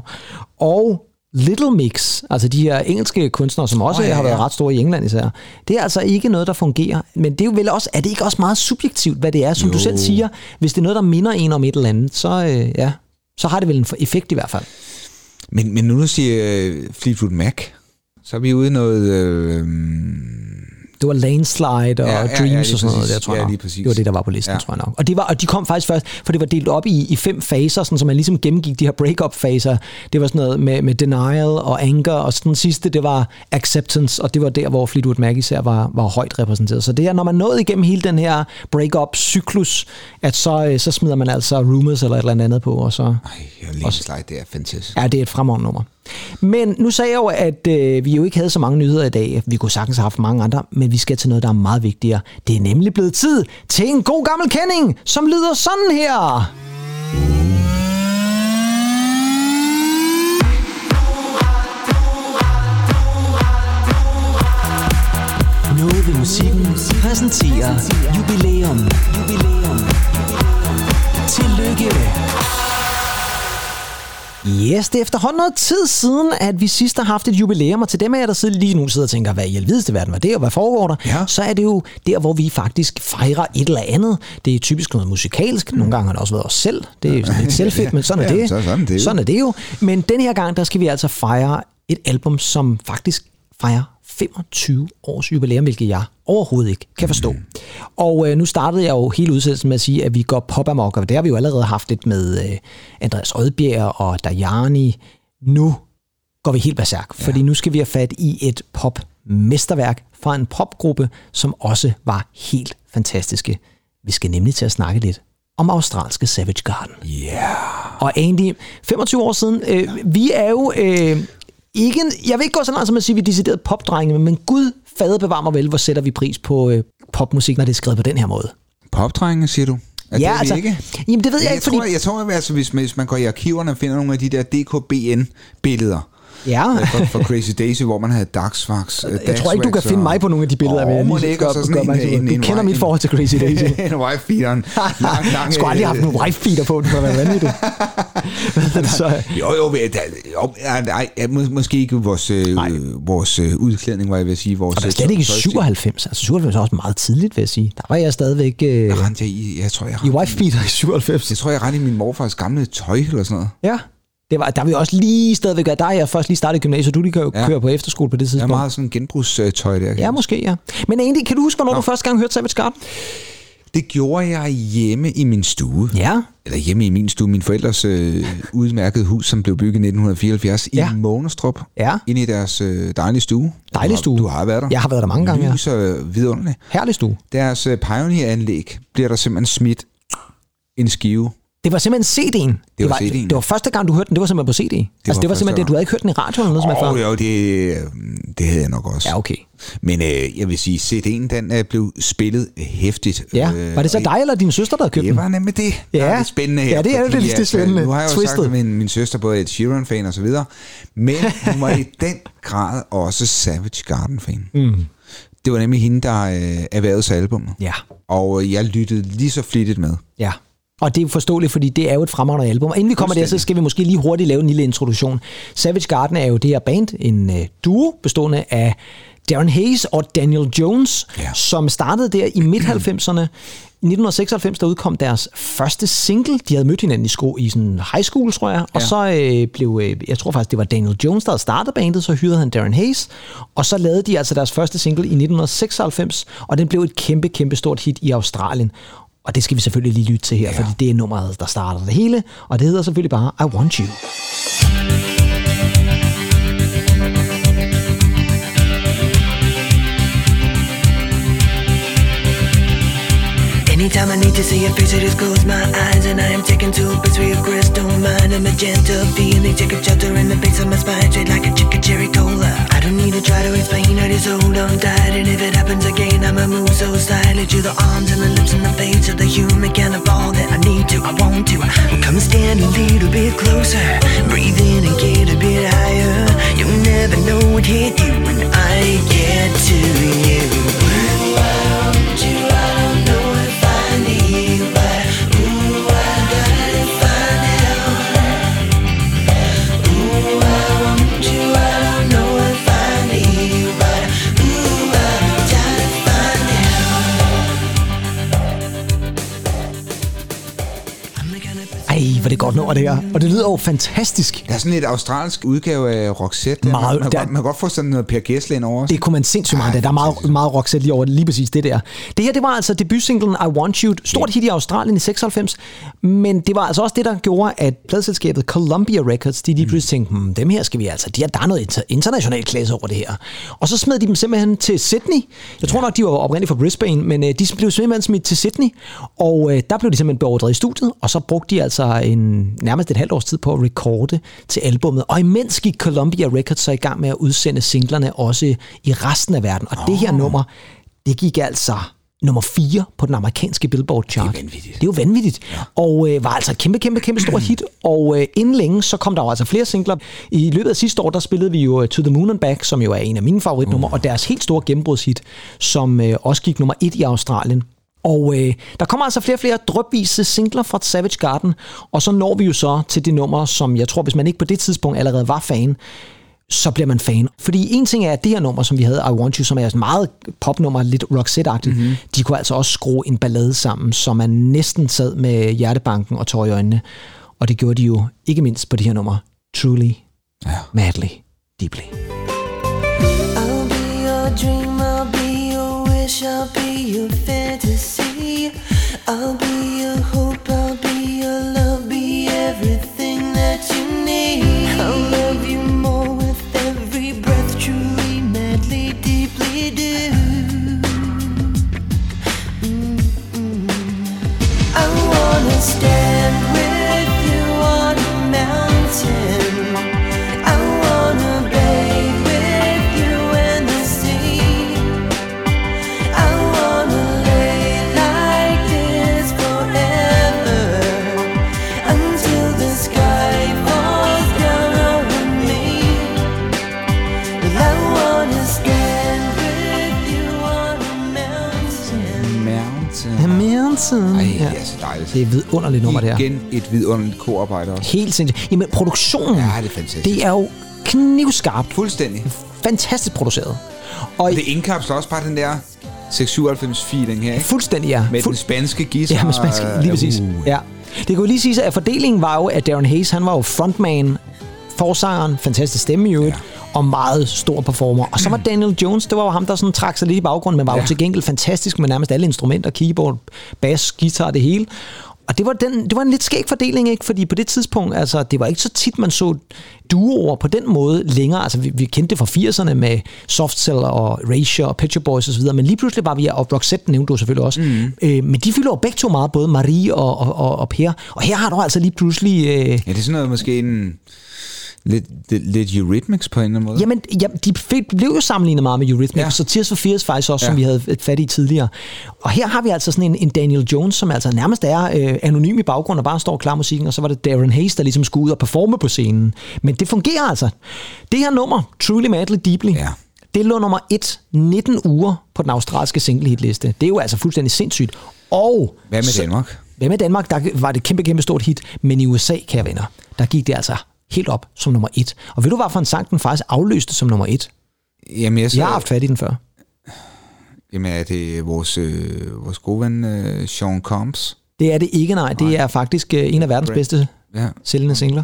Og Little Mix, altså de her engelske kunstnere, som også oh, ja, ja, har været ret store i England især, det er altså ikke noget, der fungerer. Men det er jo vel også, er det ikke også meget subjektivt, hvad det er? Som jo. du selv siger, hvis det er noget, der minder en om et eller andet, så, uh, ja, så har det vel en effekt i hvert fald. men, men nu du siger uh, Fleetwood Mac, så er vi ude i noget... Øh, Det var Landslide og Ja, Dreams ja, og sådan noget der, tror jeg Ja, lige præcis. Det var det, der var på listen, Ja. tror jeg nok. Og, det var, og de kom faktisk først, for det var delt op i, i fem faser, sådan, så man ligesom gennemgik de her break-up-faser. Det var sådan noget med, med denial og anger, og så den sidste, det var acceptance, og det var der, hvor Fleetwood Mac især var, var højt repræsenteret. Så det er, når man nåede igennem hele den her break-up-cyklus, at så, øh, så smider man altså rumors eller et eller andet på, og så... ej, jeg lige slide, det er fantastisk. Ja, det er et fremragende nummer. Men nu sagde jeg jo, at øh, vi jo ikke havde så mange nyheder i dag. Vi kunne sagtens have haft mange andre, men vi skal til noget, der er meget vigtigere. Det er nemlig blevet tid til en god gammel kending, som lyder sådan her. Noget ved musikken præsenterer jubilæum. Jubilæum. Tillykke. Yes, det er efterhånden noget tid siden, at vi sidst har haft et jubilæum, og til dem af jer, der sidder lige nu sidder og tænker, hvad i helvedeste verden var det, og hvad foregår der? Ja. Så er det jo der, hvor vi faktisk fejrer et eller andet. Det er typisk noget musikalsk. Nogle gange har det også været os selv. Det er jo sådan lidt selvfedt, men sådan er Ja, det. så sådan er det jo. Sådan er det jo. Men den her gang, der skal vi altså fejre et album, som faktisk fejrer 25 års jubilæum, hvilket jeg overhovedet ikke kan forstå. Mm. Og øh, nu startede jeg jo hele udsendelsen med at sige, at vi går pop amok, og det har vi jo allerede haft lidt med øh, Andreas Odbjerg og Dajani. Nu går vi helt berserk, ja. fordi nu skal vi have fat i et pop-mesterværk fra en popgruppe, som også var helt fantastiske. Vi skal nemlig til at snakke lidt om australske Savage Garden. Yeah. Og Andy, 25 år siden, øh, vi er jo øh, ikke, jeg vil ikke gå så langt som at sige, at vi er decideret popdrenge, men Gud fader bevar mig vel, hvor sætter vi pris på øh, popmusik, når det er skrevet på den her måde. Popdrenge, siger du? Er det, vi ikke? jamen det ved jeg, Jeg, ikke, tror, fordi... jeg tror, at altså, hvis, man- hvis man går i arkiverne og finder nogle af de der DKBN-billeder ja, øh, for, for Crazy Daisy, hvor man havde Dagsvax, øh, jeg tror ikke, du kan finde mig på nogle af de billeder, vil jeg lige ikke gøre- sådan gøre en- på. en- Du en kender wife- mit forhold til Crazy Daisy. en wife-feederen. Lang, Skulle aldrig have haft en wife feeder på, være vanvittigt. Hvad er det så? Jo, jo, der, jo ja, nej, må, måske ikke vores, øh, vores øh, udklædning, var jeg at sige. Vores, Og det er øh, slet ikke i tøjstil. 97. Altså 97 er også meget tidligt, vil jeg sige. Der var jeg stadigvæk øh, Der rendte jeg jeg tror, jeg, i rendte- wife feeder i 97. jeg tror, jeg rendte i min morfars gamle tøj eller sådan noget. Ja. Det var, der vil jeg også lige stadigvæk være. Er jeg først lige startet i gymnasiet, du lige kan jo Ja. køre på efterskole på det Jeg er tidspunkt. meget sådan genbrugstøj der. Ja, måske, ja. Men egentlig, kan du huske, hvornår du første gang hørte Savage Garden? Det gjorde jeg hjemme i min stue. Ja. Eller hjemme i min stue. Min forældres øh, udmærkede hus, som blev bygget i 1974 Ja. i Månestrup. Ja. Inde i deres øh, dejlige stue. Dejlig stue. Du har, du har været der. Jeg har været der mange gange, ja. Lys og øh, vidunderligt. Herlig stue. Deres øh, Pioneer-anlæg bliver der simpelthen smidt en skive. Det var simpelthen CD'en. Det, var var, CD'en, det var første gang, du hørte den. Det var simpelthen på CD. Det altså, var det var simpelthen det. Du havde ikke hørt den i radioen eller noget som Åh, er før. jo, det, øh, det havde jeg nok også. Ja, okay. Men øh, jeg vil sige, CD'en den øh, blev spillet hæftigt. Ja. Øh, Var det så dig eller din søster, der havde købt Det den? var nemlig det. Ja. der er det spændende her. Ja, det er fordi, det lidt spændende. Nu har jeg jo Twisted. sagt, at min, min søster både er et Sheeran-fan og så videre, men hun var i den grad også Savage Garden-fan. Mm. Det var nemlig hende, der øh, erhvervede sig albumet. Ja. Og øh, jeg lyttede lige så flittigt med. Ja. Og det er forståeligt, fordi det er jo et fremragende album. Og inden vi kommer der, så skal vi måske lige hurtigt lave en lille introduktion. Savage Garden er jo det her band, en øh, duo bestående af Darren Hayes og Daniel Jones, Ja. som startede der i midt-90'erne. I 1996 der udkom deres første single. De havde mødt hinanden i, sko, i sådan high school, tror jeg. Og Ja. så øh, blev, øh, jeg tror faktisk, det var Daniel Jones, der havde startet bandet. Så hyrede han Darren Hayes. Og så lavede de altså deres første single i 1996. Og den blev et kæmpe, kæmpe stort hit i Australien. Og det skal vi selvfølgelig lige lytte til her, ja. fordi det er nummeret, der starter det hele. Og det hedder selvfølgelig bare I Want You. Anytime I need to see your face, I just close my eyes and I am taken to a where your crystal mind A magenta feeling take a shelter in the base of my spine, straight like a chicken cherry cola. I don't need to try to explain, I just hold on tight, and if it happens again, I'ma move so silently to the arms and the lips and the face of the human cannibal that I need to, I want to. Come stand a little bit closer, breathe in and get a bit higher. You'll never know what hit you when I get to you. Hvor er det godt nummer det her. Og det lyder jo fantastisk. Der er sådan lidt australsk udgave af Roxette. Der. Meget- man, man, der- kan godt, man kan godt få sådan noget Per Gessle ind over. Det kunne man sindssygt meget af. Der er meget, meget rocksæt lige over lige præcis det der. Det her, det var altså debutsinglen I Want You. Stort hit i Australien i 96. Men det var altså også det, der gjorde, at pladselskabet Columbia Records, de lige Mm. pludselig tænkte, hmm, dem her skal vi altså, de her, der er noget inter- international klasse over det her. Og så smed de dem simpelthen til Sydney. Jeg tror nok, de var oprindeligt fra Brisbane, men øh, de blev simpelthen smidt til Sydney. Og øh, der blev de simpelthen beordret i studiet, og så brugte de altså en, nærmest et halvt års tid på at recorde til albummet. Og imens gik Columbia Records så i gang med at udsende singlerne også i resten af verden. Og oh. det her nummer, det gik altså nummer 4 på den amerikanske Billboard chart. Det er vanvittigt. Det er jo vanvittigt. Ja. Og øh, var altså et kæmpe, kæmpe, kæmpe stort hit. Og øh, inden længe, så kom der jo altså flere singler. I løbet af sidste år, der spillede vi jo øh, To the Moon and Back, som jo er en af mine favoritnumre, Mm. og deres helt store gennembrudshit, som øh, også gik nummer 1 i Australien. Og øh, der kommer altså flere og flere drøbvise singler fra Savage Garden, og så når vi jo så til det nummer, som jeg tror, hvis man ikke på det tidspunkt allerede var fan, så bliver man fan. Fordi en ting er, at det her nummer, som vi havde, I Want You, som er et meget popnummer, lidt Roxette-agtigt, mm-hmm. de kunne altså også skrue en ballade sammen, så man næsten sad med hjertebanken og tår i øjnene. Og det gjorde de jo ikke mindst på det her nummer, Truly, Ja. Madly, Deeply. I'll be your dream, I'll be your wish, I'll be your. Det er så dejligt. Det er et vidunderligt nummer, det her. Igen et vidunderligt korarbejde også. Helt sindssygt. Jamen, produktionen, Ja, det er fantastisk. det er jo knivskarpt. Fuldstændig. Fantastisk produceret. Og Det indkapsler også bare den der 697 feeling her, ikke? fuldstændig, ja. Med Fuld- den spanske guitar. Ja, med spansk, lige præcis. Uh. Ja. Det kunne lige sige, at fordelingen var jo, at Darren Hayes, han var jo frontman, forsangeren, fantastisk stemme i øvrigt, ja. og meget stor performer. Og så var Daniel Jones, det var jo ham, der sådan trak sig lidt i baggrunden, men var ja. jo til gengæld fantastisk med nærmest alle instrumenter, keyboard, bass, guitar, det hele. Og det var, den, det var en lidt skæg fordeling, ikke? fordi på det tidspunkt, altså, det var ikke så tit, man så duoer på den måde længere. Altså, vi, vi kendte det fra 80'erne med Soft Cell og Erasure og Pet Boys osv., men lige pludselig var vi, og Roxette nævnte du selvfølgelig også, mm. øh, men de fylder jo begge to meget, både Marie og, og, og, og Per. Og her har du altså lige pludselig... Øh, Ja, det er sådan noget måske en... Lidt, lidt, lidt Eurythmics på en eller anden måde. Jamen, ja, de blev jo sammenlignet meget med Eurythmics, ja. Så Tears for Fears faktisk også, ja. som vi havde fat i tidligere. Og her har vi altså sådan en, en Daniel Jones, som altså nærmest er øh, anonym i baggrunden og bare står klar musikken, og så var det Darren Hayes, der ligesom skulle ud og performe på scenen. Men det fungerer altså. Det her nummer, Truly Madly Deeply, Ja. det lå nummer 1 19 uger på den australske singlehitliste. Det er jo altså fuldstændig sindssygt. Og Hvad med Danmark? Hvad med Danmark? Der var det et kæmpe, kæmpe stort hit. Men i USA, kære venner, der gik det altså helt op som nummer et. Og ved du, hvad for en sang den faktisk afløste som nummer et? Jamen, jeg, så, Jeg har haft fat i den før. jamen er det vores, øh, vores gode ven øh, Sean Combs? Det er det ikke, nej. Det er faktisk øh, en af verdens bedste Ja. sælgende singler.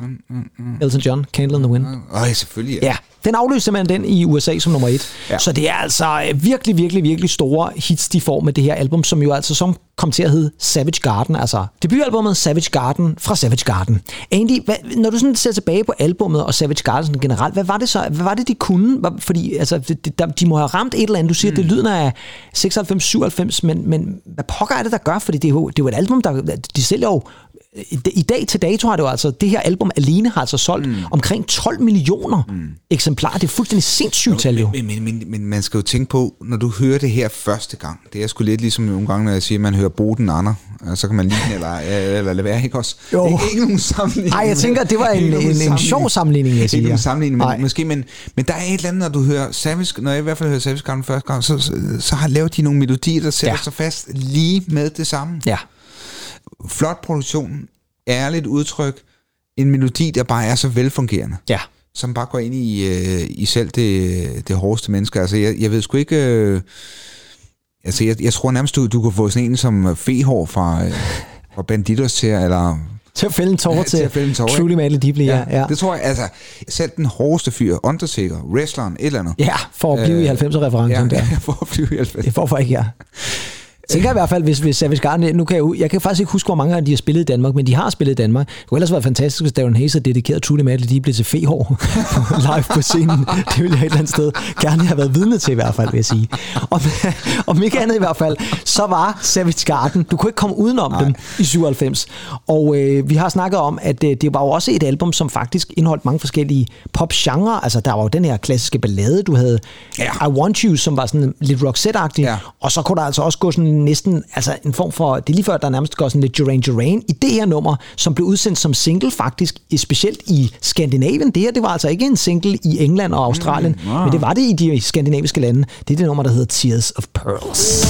Elton John, Candle in the Wind. Øj, selvfølgelig. Ja, den afløste simpelthen den i USA som nummer et. Ja. Ja. Så det er altså øh, virkelig, virkelig, virkelig store hits, de får med det her album, som jo altså som kom til at hedde Savage Garden, altså debutalbummet Savage Garden fra Savage Garden. Andy, hvad, når du sådan ser tilbage på albummet og Savage Garden sådan generelt, hvad var det så, hvad var det, de kunne? Fordi altså, der, de må have ramt et eller andet. Du siger, mm. det lyder af 96-97, men, men hvad pokker er det, der gør? Fordi det er jo, det er jo et album, der de sælger jo i dag til dato har det jo altså, det her album alene har altså solgt mm. omkring 12 millioner mm. eksemplarer. Det er fuldstændig sindssygt tal jo. Men, men, men, men man skal jo tænke på, når du hører det her første gang, det er sgu lidt ligesom nogle gange, når jeg siger, at man hører Boden Ander, og så kan man lide den, eller, eller lade være, ikke også? Jo. Det er ikke nogen sammenligning. Ej, jeg tænker, det var en, en, en sammenligning. sjov sammenligning, jeg siger. Ikke nogen sammenligning, Nej. men, måske, men, men der er et eller andet, når du hører Savage, når jeg i hvert fald hører Savage Garden første gang, så, så, så har lavet de nogle melodier, der sætter ja. sig fast lige med det samme. Ja, Flot produktion, ærligt udtryk, en melodi, der bare er så velfungerende ja. som bare går ind i, øh, i selv det, det hårdeste menneske. Altså, jeg, jeg ved sgu ikke... Øh, altså, jeg, jeg tror nærmest, du, du kunne få sådan en som Fehår fra, øh, fra Banditos til, eller... Til at fælde en tårer Ja, ja, til til, at fælde en tåre, Truly? Madly Deeply, ja. ja. Det tror jeg, altså, selv den hårdeste fyr, Undertaker, wrestleren, et eller andet. Ja, for at blive i 90'er-referencen der. ja, for at blive i 90. Det er hvorfor ikke, ja. Tænker i hvert fald, hvis, hvis Savage Garden, nu kan jeg, jeg kan faktisk ikke huske, hvor mange gange de har spillet i Danmark, men de har spillet i Danmark. Det kunne ellers være fantastisk, hvis Darren Hayes havde dedikeret Truly Madly Deeply til Fehår live på scenen. Det ville jeg et eller andet sted gerne have været vidne til i hvert fald, vil jeg sige. Om, om ikke andet i hvert fald, så var Savage Garden, du kunne ikke komme udenom Nej. dem i 97. Og øh, vi har snakket om, at øh, det var jo også et album, som faktisk indeholdt mange forskellige pop-genre. Altså, der var jo den her klassiske ballade, du havde Ja. I Want You, som var sådan lidt Roxette-agtig. Ja. Og så kunne der altså også gå sådan næsten, altså en form for, det er lige før, der nærmest går sådan lidt Duran Duran i det her nummer, som blev udsendt som single faktisk, specielt i Skandinavien. Det her, det var altså ikke en single i England og Australien, mm, wow. men det var det i de skandinaviske lande. Det er det nummer, der hedder Tears of Pearls.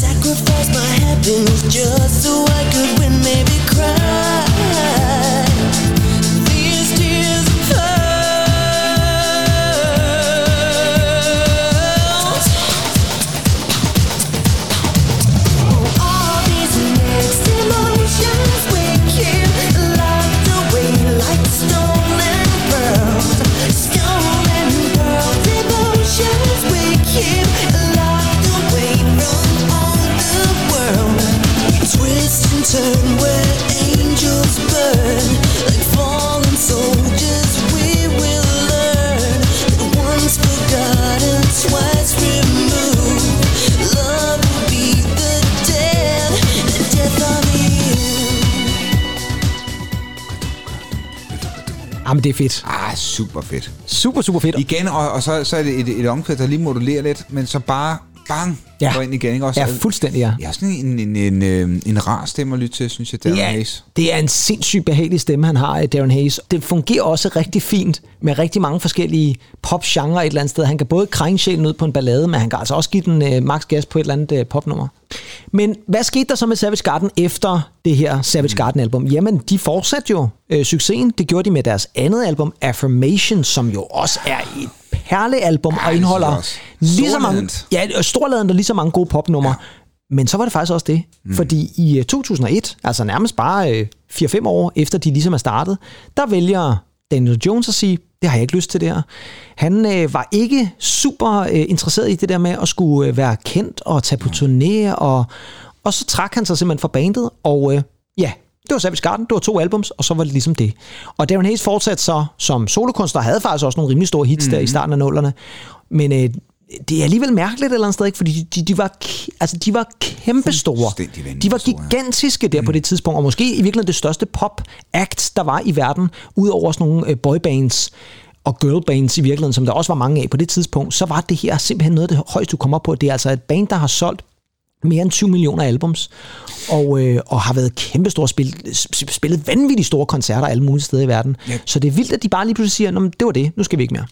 Sacrifice my happiness just so I could win, maybe Jamen, det er fedt. Ah, super fedt. Super, super fedt. Igen, og, og så, så er det et, et omkvæd, der lige modulerer lidt, men så bare bang, Ja. går ind igen. Ikke? Også, Ja, fuldstændig, ja. Ja, sådan en, en, en, en, en rar stemme at lytte til, synes jeg, er er, Hayes. det er en sindssygt behagelig stemme, han har, Darren Hayes. Det fungerer også rigtig fint med rigtig mange forskellige pop-genre et eller andet sted. Han kan både krænge sjælen ud på en ballade, men han kan altså også give den øh, max gas på et eller andet øh, popnummer. Men hvad skete der så med Savage Garden efter det her Savage Garden-album? Jamen, de fortsatte jo øh, succesen. Det gjorde de med deres andet album, Affirmation, som jo også er et perlealbum Ja, og indeholder lige så mange, ja, storladent og lige så mange gode popnumre. Ja. Men så var det faktisk også det. Mm. Fordi i øh, 2001, altså nærmest bare øh, 4-5 år efter de ligesom er startet, der vælger Daniel Jones at sige, det har jeg ikke lyst til det her. Han øh, var ikke super øh, interesseret i det der med at skulle øh, være kendt og tage på turné, og, og så trak han sig simpelthen fra bandet, og øh, ja, det var Savage Garden, det var to albums, og så var det ligesom det. Og Darren Hayes fortsatte så som solokunstner, havde faktisk også nogle rimelig store hits mm-hmm. der i starten af nullerne, men øh, det er alligevel mærkeligt et eller andet sted, ikke? fordi de, de, var, altså, de var kæmpestore. De var gigantiske der mm. på det tidspunkt, og måske i virkeligheden det største pop-act, der var i verden, udover sådan nogle øh, boybands og girlbands i virkeligheden, som der også var mange af på det tidspunkt, så var det her simpelthen noget af det højeste, du kom op på. Det er altså et band, der har solgt mere end 20 millioner albums, og, øh, og har været kæmpestore, spil, sp- spillet vanvittigt store koncerter alle mulige steder i verden. Ja. Så det er vildt, at de bare lige pludselig siger, "Nå, men det var det, nu skal vi ikke mere.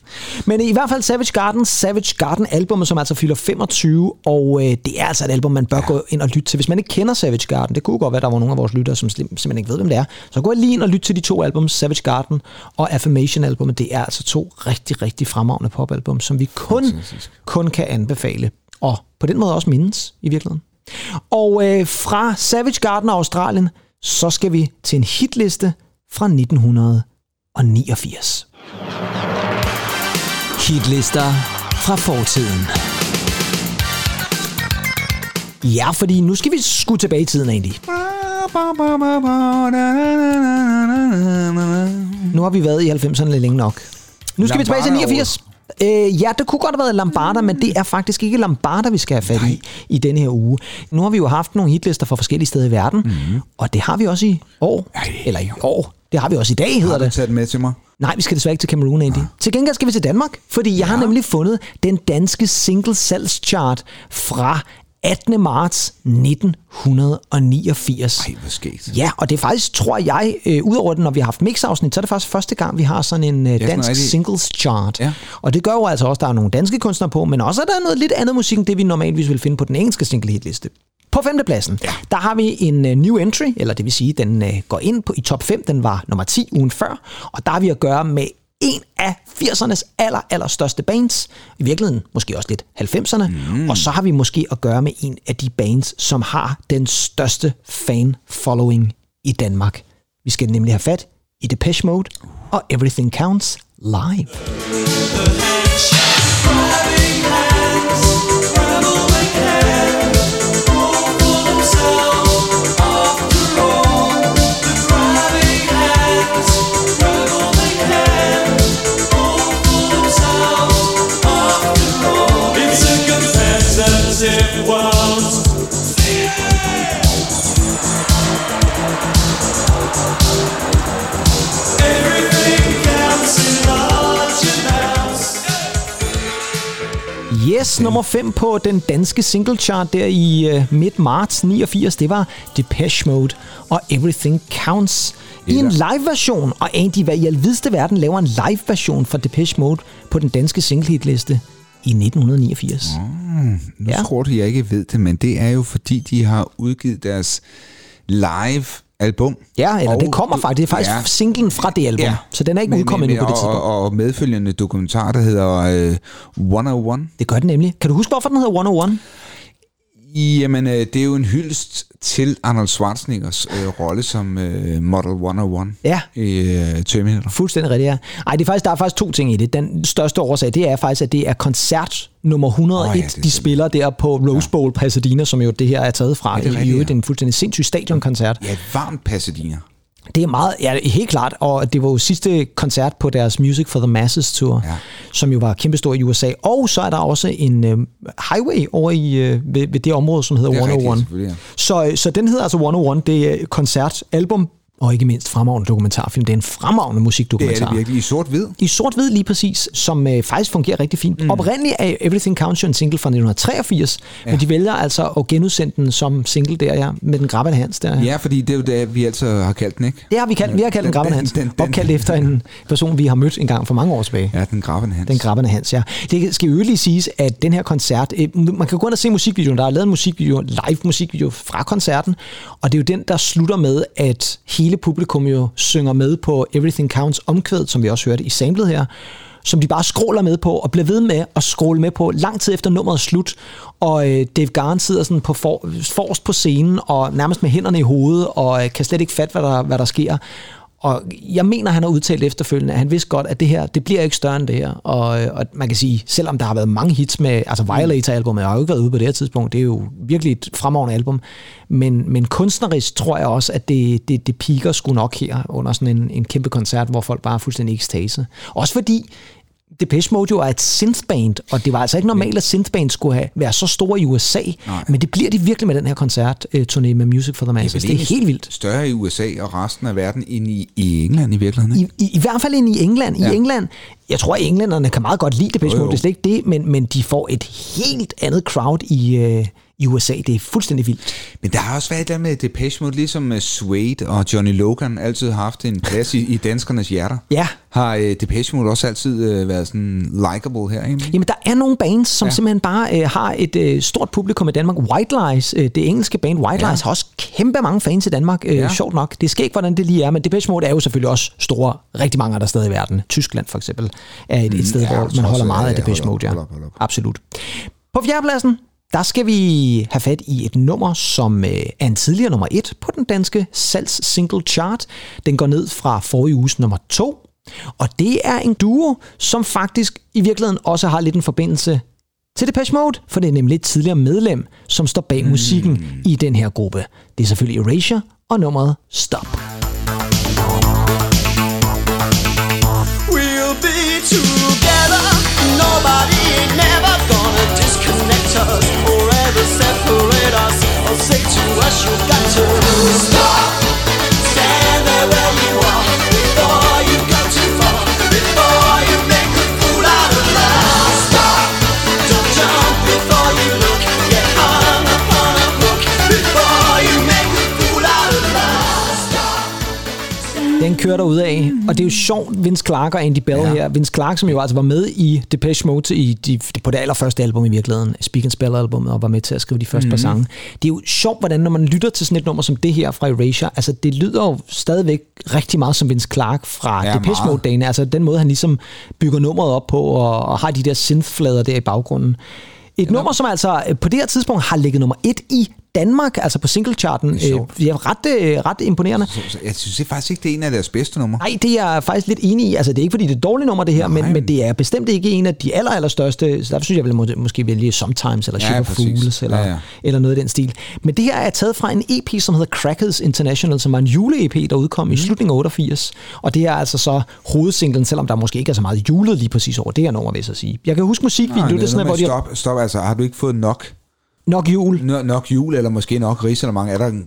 Men i hvert fald Savage Garden, Savage Garden albumet, som altså fylder 25, og øh, det er altså et album, man bør ja. gå ind og lytte til. Hvis man ikke kender Savage Garden, det kunne godt være, der var nogle af vores lyttere, som simpelthen ikke ved, hvem det er, så gå lige ind og lyt til de to album, Savage Garden og Affirmation albumet. Det er altså to rigtig, rigtig fremragende popalbum, som vi kun, kun kan anbefale. Og på den måde også mindes i virkeligheden. Og øh, fra Savage Garden Australien, så skal vi til en hitliste fra 1989. Hitlister fra fortiden. Ja, fordi nu skal vi sgu tilbage i tiden egentlig. Nu har vi været i 90'erne længe nok. Nu skal vi tilbage til Lambada 89. Øh, ja, det kunne godt have været Lambada, men det er faktisk ikke Lambada, vi skal have fat i i denne her uge. Nu har vi jo haft nogle hitlister fra forskellige steder i verden, mm-hmm. og det har vi også i år. Eller i år. Det har vi også i dag, hedder Har du det. taget den med til mig? Nej, vi skal desværre ikke til Cameroon, Andy. Til gengæld skal vi til Danmark, fordi jeg har nemlig fundet den danske single salgschart fra 18. marts 1989. Ej, hvor skægt. Ja, og det er faktisk, tror jeg, øh, udover det, når vi har haft mixafsnit, så er det faktisk første gang, vi har sådan en øh, dansk rigtig- singles chart. Ja. Og det gør jo altså også, at der er nogle danske kunstnere på, men også at der er noget lidt andet musik, end det vi normalvis vil finde på den engelske single hitliste. På femtepladsen, ja. der har vi en uh, new entry, eller det vil sige, den uh, går ind på, i top 5, den var nummer 10 ugen før, og der har vi at gøre med en af 80'ernes aller, aller største bands, i virkeligheden måske også lidt 90'erne, mm. og så har vi måske at gøre med en af de bands, som har den største fan-following i Danmark. Vi skal nemlig have fat i Depeche Mode og Everything Counts live. Yes, nummer 5 på den danske single chart der i uh, midt marts 89, det var Depeche Mode og Everything Counts i en live version. Og Andy, hvad i alvideste verden laver en live version for Depeche Mode på den danske single hitliste i 1989? Nu Ja. ja. tror du, jeg ikke ved det, men det er jo fordi, de har udgivet deres live album. Ja, eller Og det kommer faktisk. Det er faktisk ja. singlen fra det album, Ja. så den er ikke Men- udkommet men- endnu på det tidspunkt. og, og medfølgende dokumentar, der hedder øh, 101. Det gør den nemlig. Kan du huske, hvorfor den hedder 101? Jamen, øh, det er jo en hyldest til Arnold Schwarzeneggers øh, rolle som øh, Model 101 Ja. i øh, Terminator. Fuldstændig rigtigt, ja. Ej, det er faktisk, der er faktisk to ting i det. Den største årsag, det er faktisk, at det er koncert nummer 101, Åh oh, ja, ja, det de spiller der på Rose Bowl Pasadena, som jo det her er taget fra. Ja, det er rigtigt, øvrigt ja. en fuldstændig sindssyg stadionkoncert. Ja, et varmt Pasadena. Det er meget, ja, helt klart, og det var jo sidste koncert på deres Music for the Masses tour, Ja. som jo var kæmpestor i USA. Og så er der også en øh, highway over i, øh, ved, ved det område, som hedder Det er rigtigt, 101. selvfølgelig, ja. Så, så den hedder altså 101, det er koncert, album, og ikke mindst fremragende dokumentarfilm. Det er en fremragende Det musikdokumentar. er det virkelig i sort-hvid. I sort-hvid lige præcis, som øh, faktisk fungerer rigtig fint. Mm. Oprindeligt er Everything Counts jo en single fra 1983, ja. men de vælger altså at genudsende den som single der, ja, med den grabbende Hans der. Ja, fordi det er jo det, vi altid har kaldt den, ikke? Det har vi kaldt, vi har kaldt den Den- grabbende Hans, den- den- opkaldt efter en person, vi har mødt en gang for mange år tilbage. Ja, den graven hans. Den grabbende Hans, ja. Det skal jo lige siges, at den her koncert, øh, man kan gå ind og se musikvideoen, der er lavet en musikvideo, live musikvideo fra koncerten, og det er jo den, der slutter med, at hele publikum jo synger med på Everything Counts omkvædet, som vi også hørte i samlet her, som de bare scroller med på, og bliver ved med at scrolle med på lang tid efter nummeret er slut. Og øh, Dave Garn sidder sådan på for, forrest på scenen, og nærmest med hænderne i hovedet, og øh, kan slet ikke fatte, hvad der, hvad der sker. Og jeg mener, han har udtalt efterfølgende, at han vidste godt, at det her, det bliver ikke større end det her. Og, øh, og man kan sige, selvom der har været mange hits med, altså Violator-albummet, jeg har jo ikke været ude på det her tidspunkt, det er jo virkelig et fremragende album, men, men kunstnerisk tror jeg også, at det, det, det piker sgu nok her under sådan en, en kæmpe koncert, hvor folk bare er fuldstændig ekstase. Også fordi, Depeche Mode jo er et synthband, og det var altså ikke normalt, at synthband skulle have, være så store i USA, Nej. men det bliver de virkelig med den her koncert-turné med Music for the Masses. Det er helt vildt. Større i USA og resten af verden end i, i England i virkeligheden. Ikke? I, i, I hvert fald ind i England. I Ja. England, jeg tror, at englænderne kan meget godt lide Depeche Mode, det er slet ikke det, men, men de får et helt andet crowd i, øh, i USA. Det er fuldstændig vildt. Men der har også været der med Depeche Mode, ligesom Suede og Johnny Logan altid har haft en plads i, i danskernes hjerter. Ja. Har uh, Depeche Mode også altid uh, været sådan likable her, ikke? Jamen, der er nogle bands, som ja. Simpelthen bare øh, har et øh, stort publikum i Danmark. White Lies, øh, det engelske band White Ja. Lies, har også kæmpe mange fans i Danmark. Øh, ja. Sjovt nok. Det skal ikke, hvordan det lige er, men Depeche Mode er jo selvfølgelig også store, rigtig mange andre steder i verden. Tyskland for eksempel er et, et sted, Mm, ja, hvor man holder meget af Depeche Mode. Ja. hold op, hold op. Absolut. På fjerdepladsen, der skal vi have fat i et nummer, som øh, er en tidligere nummer et på den danske salgs single chart. Den går ned fra forrige uges nummer to. Og det er en duo, som faktisk i virkeligheden også har lidt en forbindelse til Depeche Mode, for det er nemlig et tidligere medlem, som står bag musikken i den her gruppe. Det er selvfølgelig Erasure og nummeret Stop. You got to kører der af, og det er jo sjovt, Vince Clark og Andy Bell ja. her. Vince Clark, som jo altså var med i Depeche Mode i de, på det allerførste album i virkeligheden, Speak and Spell albumet, og var med til at skrive de første mm. par sange. Det er jo sjovt, hvordan når man lytter til sådan et nummer som det her fra Erasure, altså det lyder jo stadigvæk rigtig meget som Vince Clark fra Ja, ja, Depeche meget. Mode-dagene. Altså den måde, han ligesom bygger nummeret op på, og, og har de der synthflader der i baggrunden. Et nummer, som altså øh, på det her tidspunkt har ligget nummer et i Danmark, altså på singlecharten. Det er. Øh, ja, ret, øh, ret imponerende. Jeg synes det er faktisk ikke, det er en af deres bedste numre. Nej, det er jeg faktisk lidt enig i. Altså, det er ikke, fordi det er et dårligt nummer, det her, men, Nej. men det er bestemt ikke en af de aller, aller største. Så derfor synes jeg, jeg vil må, måske vælge Sometimes, eller Ja, Sugar præcis. Fools, eller, Ja, ja, ja. ja. eller noget i den stil. Men det her er taget fra en EP, som hedder Crackers International, som var en jule-EP, der udkom mm. i slutningen af 88. Og det er altså så hovedsinglen, selvom der måske ikke er så meget julet lige præcis over det her nummer, vil jeg så sige. Jeg kan huske musikvideoen, Nej, det er sådan, hvor de stop, stop, altså, har du ikke fået nok, nok jul. nok, nok jul, eller måske nok risalemang? Er der, en-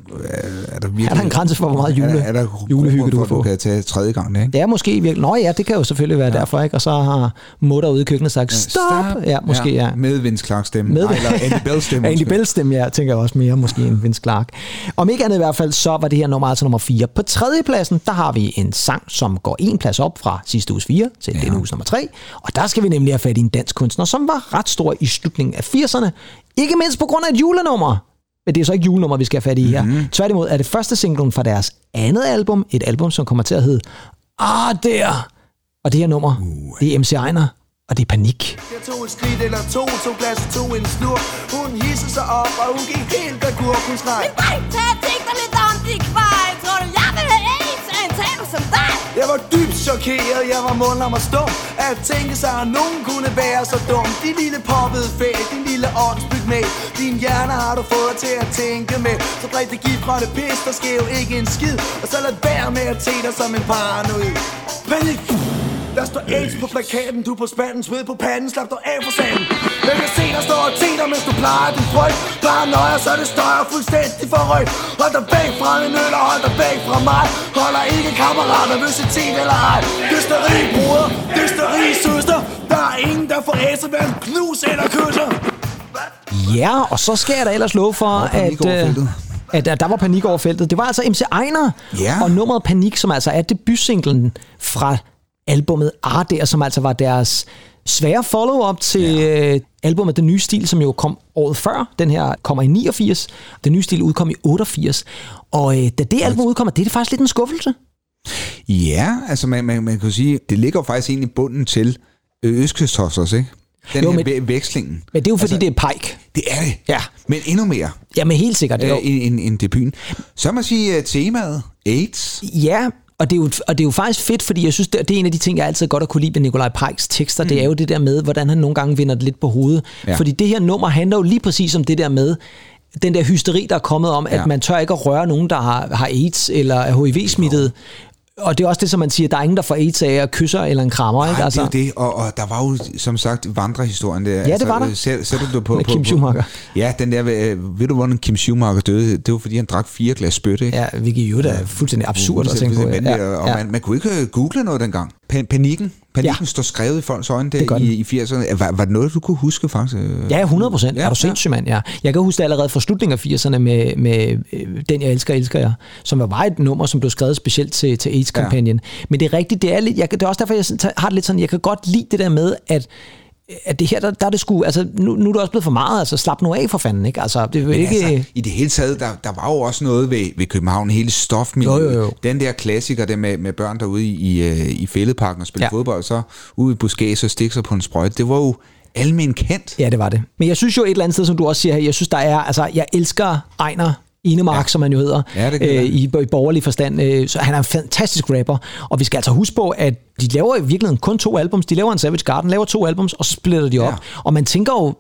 er der, virkelig, Er der en grænse for, hvor meget jule- er, der- er der julehygge, du for, du kan tage tredje gang, ikke? Det er måske virkelig... Nå ja, det kan jo selvfølgelig være ja. derfor, ikke? Og så har mutter ude i køkkenet sagt, stop! Ja, måske ja. Med Vince Clark stemme. Med- Nej, eller Andy Bell stemme. Andy Bell stemme, jeg tænker også mere måske end Vince Clark. Om ikke andet i hvert fald, så var det her nummer altså nummer 4. På tredjepladsen, der har vi en sang, som går en plads op fra sidste uges 4 til ja. denne uges nummer 3. Og der skal vi nemlig have fat i en dansk kunstner, som var ret stor i slutningen af 80'erne. Ikke mindst på grund af et julenummer. Men det er så ikke julenummer, vi skal have fat i her. Mm-hmm. Tværtimod er det første singlen fra deres andet album, et album, som kommer til at hedde Ah, der! Og det her nummer, uh. det er MC Ejner, og det er Panik. Jeg tog et skridt eller to, tog glas og tog en slur Hun hissede sig op, og hun gik helt agurk Hun skreg Nej, tag og tænk dig lidt om, de kvej. Jeg var dybt chokeret, jeg var mund om at stå. At tænke sig, at nogen kunne være så dum. Din lille poppede fæl, din lille åndsbyg med. Din hjerne har du fået til at tænke med. Så drik det gift fra pis, der sker jo ikke en skid. Og så lad være med at se dig som en paranoid. Panik! Der står AIDS på plakaten, du på spanden, sved på panden, slap dig af for sanden. Jeg kan se, der står og tænder, mens du plejer din frygt? Bare nøjer, så det støjer fuldstændig for rødt Hold dig væk fra min øl, og hold dig væk fra mig. Holder ikke kammerater, nervøsitet eller ej. Dysteri, bruder, dysteri, søster. Der er ingen, der får æse, hverken knus eller kysser. Ja, og så skal jeg da ellers love for, at, øh, at der var panik over feltet. Det var altså MC Ejner Ja. og nummeret Panik, som altså er debutsinglen fra albummet Arder, som altså var deres svære follow-up til ja. albumet Den Nye Stil, som jo kom året før. Den her kommer i 89. Den Nye Stil udkom i 88. Og øh, da det album udkommer, det er det faktisk lidt en skuffelse. Ja, altså man, man, man kan sige, det ligger jo faktisk egentlig bunden til øh, Østkystosters, ikke? Den Jo, her men- men, vekslingen. Men det er jo fordi, altså, det er Pike. Det er det. Ja. Men endnu mere Jamen helt sikkert. øh, Jo. end, end, end debuten. Så må man sige uh, temaet, AIDS. Ja, og det, er jo, og det er jo faktisk fedt, fordi jeg synes, det, det er en af de ting, jeg altid godt har kunne lide ved Nikolaj Pikes tekster. Mm. Det er jo det der med, hvordan han nogle gange vinder det lidt på hovedet. Ja. Fordi det her nummer handler jo lige præcis om det der med, den der hysteri, der er kommet om. Ja. at man tør ikke at røre nogen, der har, har AIDS eller er HIV-smittet. Og det er også det, som man siger, der er ingen, der får AIDS af at kysser eller en krammer. Ikke? Nej, det er det, og, og der var jo som sagt vandrehistorien der. det var der. Sæt, sætter du på, Med på, Kim på- Schumacher. Ja, den der, øh, ved du, hvordan Kim Schumacher døde? Det var, fordi han drak fire glas spyt, ikke? Ja, hvilket jo er fuldstændig absurd at tænke på. Ja, Ja, ja, og ja. man, man kunne ikke øh, google noget dengang. Pa- panikken, panikken Ja. står skrevet i folks øjne der i, i 80'erne. Var, var det noget, du kunne huske faktisk? Ja, 100 procent. Ja, er du sindssyg, mand? Ja. Jeg kan huske det allerede fra slutningen af 80'erne med, med øh, Den, jeg elsker, elsker jeg, som var et nummer, som blev skrevet specielt til, til AIDS-kampagnen. Ja. Men det er rigtigt, det er, lidt, jeg, det er også derfor, jeg har det lidt sådan, jeg kan godt lide det der med, at at det her, der, der er det sgu, altså nu, nu er det også blevet for meget, altså slap nu af for fanden, ikke? Altså, det er ikke... altså, i det hele taget, der, der var jo også noget ved, ved København, hele stofmiljøet. Jo, jo, jo. Den der klassiker, der med, med børn derude i, i, øh, i fældeparken og spille Ja. fodbold, så ude i buskæs og stikke sig på en sprøjte, det var jo almen kendt. Ja, det var det. Men jeg synes jo et eller andet sted, som du også siger her, jeg synes, der er, altså, jeg elsker Ejner Inemark, ja. som han jo hedder, Ja, jeg. i, i borgerlig forstand. Øh, Så han er en fantastisk rapper, og vi skal altså huske på, at de laver i virkeligheden kun to albums. De laver en Savage Garden, laver to albums, og så splitter de op. Ja. Og man tænker jo,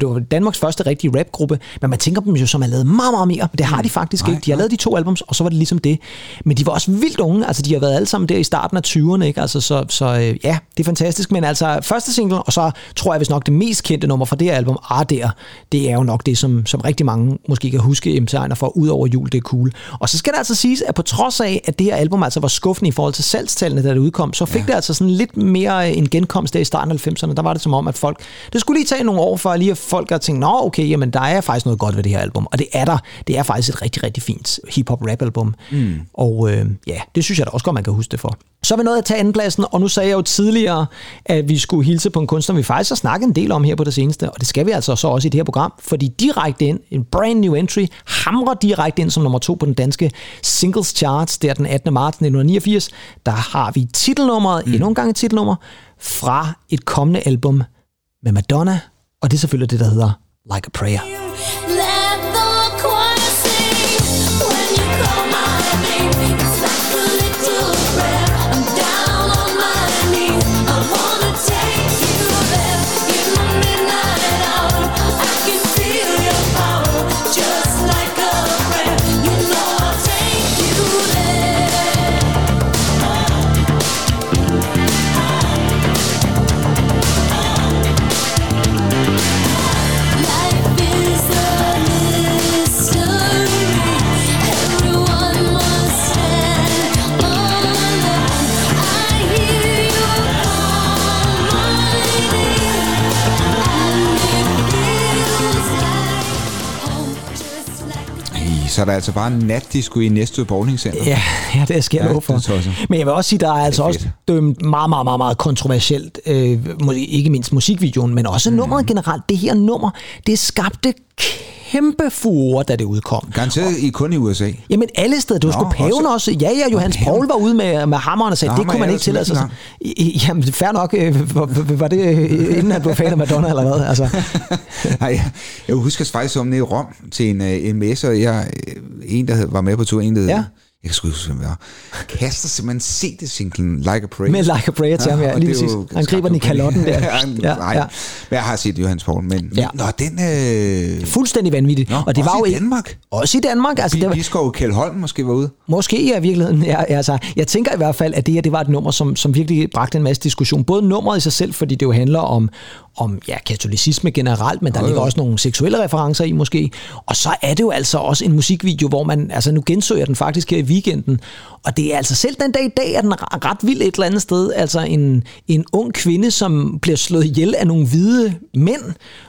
det var Danmarks første rigtige rapgruppe, men man tænker dem jo som har lavet meget, meget mere. Men det har de faktisk Nej, ikke. De har nej. lavet de to albums, og så var det ligesom det. Men de var også vildt unge. Altså, de har været alle sammen der i starten af 20'erne, ikke? Altså, så, så øh, ja, det er fantastisk. Men altså, første single, og så tror jeg, hvis nok det mest kendte nummer fra det her album, Ah der, det er jo nok det, som, som rigtig mange måske kan huske MC Ejner for, ud over jul, det er cool. Og så skal det altså siges, at på trods af, at det her album altså var skuffende i forhold til salgstallene, da det udkom, så fik ja. det altså sådan lidt mere en genkomst der i starten af 90'erne. Der var det som om, at folk... Det skulle lige tage nogle år for lige at folk har tænkt, nå okay, jamen der er faktisk noget godt ved det her album. Og det er der. Det er faktisk et rigtig, rigtig fint hip-hop-rap-album. Mm. Og øh, ja, det synes jeg da også godt, man kan huske det for. Så er vi nået at tage andenpladsen, og nu sagde jeg jo tidligere, at vi skulle hilse på en kunstner, vi faktisk har snakket en del om her på det seneste, og det skal vi altså så også i det her program, fordi direkte ind, en brand new entry, hamrer direkte ind som nummer to på den danske singles charts, der den 18. marts 1989, der har vi titelnummeret, mm. endnu en gang et titelnummer, fra et kommende album med Madonna, og det er selvfølgelig det, der hedder Like a Prayer. Så er der altså bare en natdisco i næste Bowlingcenter. Ja, ja det skal jeg Ja, for. er. Men jeg vil også sige, der er altså er også dømt meget, meget, meget, meget kontroversielt. Øh, ikke mindst musikvideoen, men også Mm. nummeret generelt. Det her nummer, det skabte kæmpe furore, da det udkom. Garanteret i, kun i USA. Jamen alle steder. Du skulle paven også. også- Ja, ja, Johannes. Paul var ude med, med hammeren og sagde, Nå, det kunne man ikke tillade sig. Jamen, fair nok. øh, Var, det øh, inden, at du var fan af Madonna eller hvad? Altså, Nej, jeg, husker faktisk om nede i Rom til en, øh, en messe, og jeg, en, der var med på tur, en, der Ja. Jeg kan sgu huske, hvem det var, kaster simpelthen CD-singlen Like a Prayer. Med Like a Prayer til ham, ja, lige præcis. Han griber den i kalotten der. ja, Ja, nej, ja. men jeg har set Johannes Paul, men, Ja. ja. nå, den... Øh, fuldstændig vanvittigt. Nå, og det var jo i Danmark? Også i Danmark. Altså, det var, Biskov Kjeld Holm måske var ude. Måske ja, i virkeligheden. Ja, altså, jeg tænker i hvert fald, at det her det var et nummer, som, som virkelig bragte en masse diskussion. Både nummeret i sig selv, fordi det jo handler om, om ja, katolicisme generelt, men der Jo, ligger også nogle seksuelle referencer i måske. Og så er det jo altså også en musikvideo, hvor man, altså nu genså jeg den faktisk her i weekenden, og det er altså selv den dag i dag, er den ret vild et eller andet sted. Altså en, en ung kvinde, som bliver slået ihjel af nogle hvide mænd,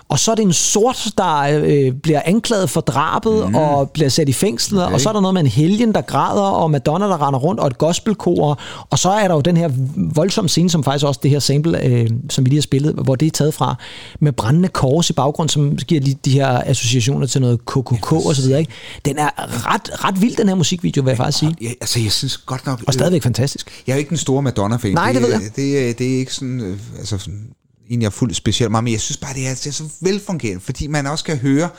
og så er det en sort, der øh, bliver anklaget for drabet mm. og bliver sat i fængsel, okay. og så er der noget med en helgen, der græder, og Madonna, der render rundt, og et gospelkor, og så er der jo den her voldsomme scene, som faktisk også det her sample, øh, som vi lige har spillet, hvor det er taget fra, med brændende kors i baggrund, som giver de, de her associationer til noget KKK og så videre. Ikke? Den er ret, ret vild, den her musikvideo, vil jeg faktisk sige. Ja, altså, jeg synes godt nok... Og stadigvæk fantastisk. Jeg er ikke den store Madonna-fan. Nej, det ved jeg. Det, er- det er ikke sådan... øh, Altså, sådan, egentlig er fuldt specielt meget, men jeg synes bare, det er, det er så velfungerende, fordi man også kan høre...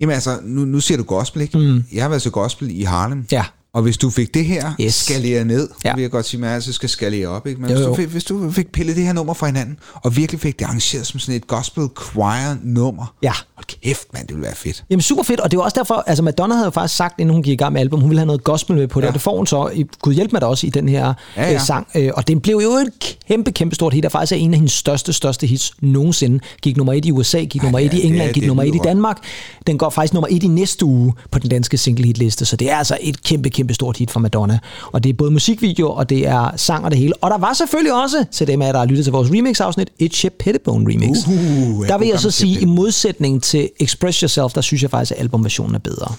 Jamen altså, nu, nu siger du gospel, ikke? Mm. Jeg har været til gospel i Harlem. Ja. Og hvis du fik det her Yes. skaleret ned, Ja. vil jeg godt sige, at man altid skal skalere op, ikke? Men Jo, hvis, jo. du fik, hvis du fik pillet det her nummer fra hinanden, og virkelig fik det arrangeret som sådan et gospel choir nummer, Ja. Hold kæft, mand, det ville være fedt. Jamen super fedt, og det jo også derfor, altså Madonna havde jo faktisk sagt, inden hun gik i gang med album, hun ville have noget gospel med på det, ja. Og det får hun så, Gud hjælp mig da også i den her ja, Ja, ja. sang, øh, og den blev jo et kæmpe, kæmpe stort hit, og faktisk er en af hendes største, største hits nogensinde. Gik nummer et i USA, gik nummer et ja, i det England, er- gik det nummer et i. Danmark. Den går faktisk nummer et i næste uge på den danske single hit liste, så det er altså et kæmpe, kæmpe stort hit for Madonna. Og det er både musikvideo, og det er sang og det hele. Og der var selvfølgelig også, til dem af jer, der har lyttet til vores remix-afsnit, et Chip Pettibone remix. Uhu, ja, der vil jeg så sige, i modsætning til Express Yourself, der synes jeg faktisk, at albumversionen er bedre.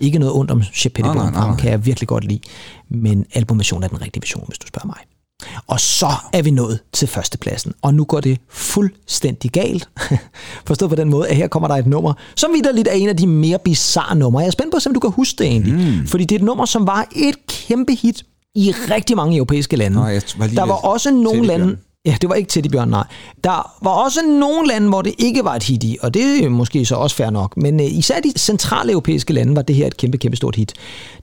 Ikke noget ondt om Chip Pettibone, Nej, nej, nej, ham kan jeg virkelig godt lide. Men albumversionen er den rigtige version, hvis du spørger mig. Og så er vi nået til førstepladsen, og nu går det fuldstændig galt. Forstået på den måde, at her kommer der et nummer, som vidderligt er en af de mere bizarre numre. Jeg er spændt på, om du kan huske det egentlig. Mm. Fordi det er et nummer, som var et kæmpe hit i rigtig mange europæiske lande. Nå, var der var også nogle lande. Ja, det var ikke Teddybjørn, nej. Der var også nogle lande, hvor det ikke var et hit i, og det er måske så også fair nok. Men øh, især de centrale europæiske lande var det her et kæmpe, kæmpe stort hit.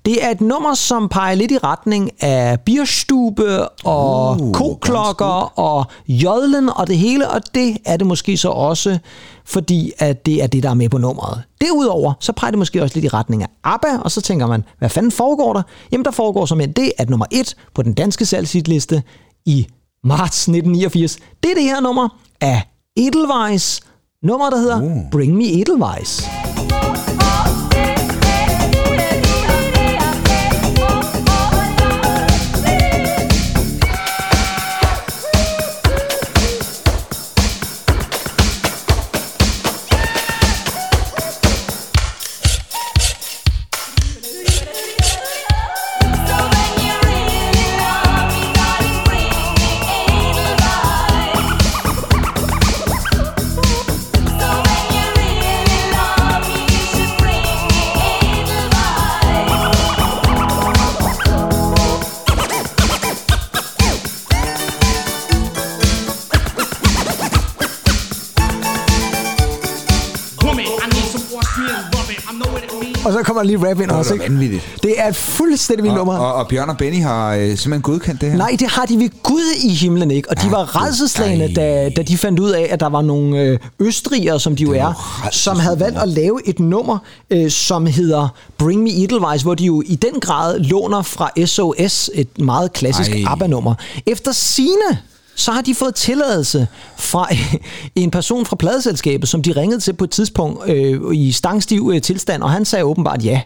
Det er et nummer, som peger lidt i retning af bierstube og Uh, koklokker og jodlen og det hele, og det er det måske så også, fordi at det er det, der er med på nummeret. Derudover, så peger det måske også lidt i retning af ABBA, og så tænker man, hvad fanden foregår der? Jamen, der foregår som det, at nummer et på den danske salgshitliste i marts 1989, det er det her nummer af Edelweiss, nummer, der hedder uh. Bring Me Edelweiss. Kommer der lige rap ind Det også, ikke? vanvittigt. Det er et fuldstændig vildt nummer. Og, og, Bjørn og Benny har øh, simpelthen godkendt det her. Nej, det har de ved Gud i himlen ikke. Og de Ja, var redselslagende, da, da de fandt ud af, at der var nogle øh, østrigere, som de jo er, som havde valgt at lave et nummer, øh, som hedder Bring Me Edelweiss, hvor de jo i den grad låner fra SOS, et meget klassisk. ABBA-nummer. Efter sine så har de fået tilladelse fra en person fra pladeselskabet, som de ringede til på et tidspunkt øh, i stangstiv øh, tilstand, og han sagde åbenbart ja.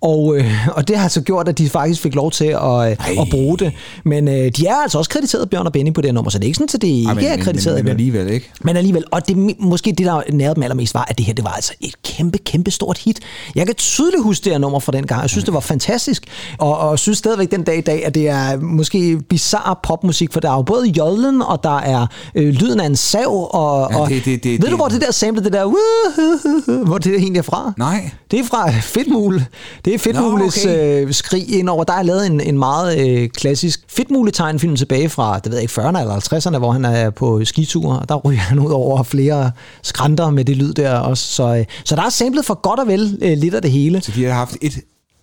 Og, øh, og det har altså gjort, at de faktisk fik lov til at, øh, at bruge det. Men øh, de er altså også krediteret, Bjørn og Benny, på det nummer, så det er ikke sådan, at det ikke Ej, men, er krediteret. Men, men, men alligevel, ikke? Men alligevel, og det, måske det, der nærede dem allermest, var, at det her, det var altså et kæmpe, kæmpe stort hit. Jeg kan tydeligt huske det her nummer fra den gang. Jeg synes, det var fantastisk, og, og synes stadigvæk den dag i dag, at det er måske bizarre popmusik, for der er jo både jodlen, og der er øh, lyden af en sav, og, Ja, og det- det- det- ved du, det- hvor det der sample, det der, "Woohoo", hvor det egentlig er fra? Nej. Det er fra Fedtmule. Det er Fedtmules Nå, okay. øh, skrig ind over. Der er lavet en, en meget øh, klassisk Fedtmule-tegnfilm tilbage fra, det ved jeg ikke, 40'erne eller 50'erne, hvor han er på skitur, og der ryger han ud over flere skrænter med det lyd der også. Så, øh, så der er samlet for godt og vel øh, lidt af det hele. Så de har haft et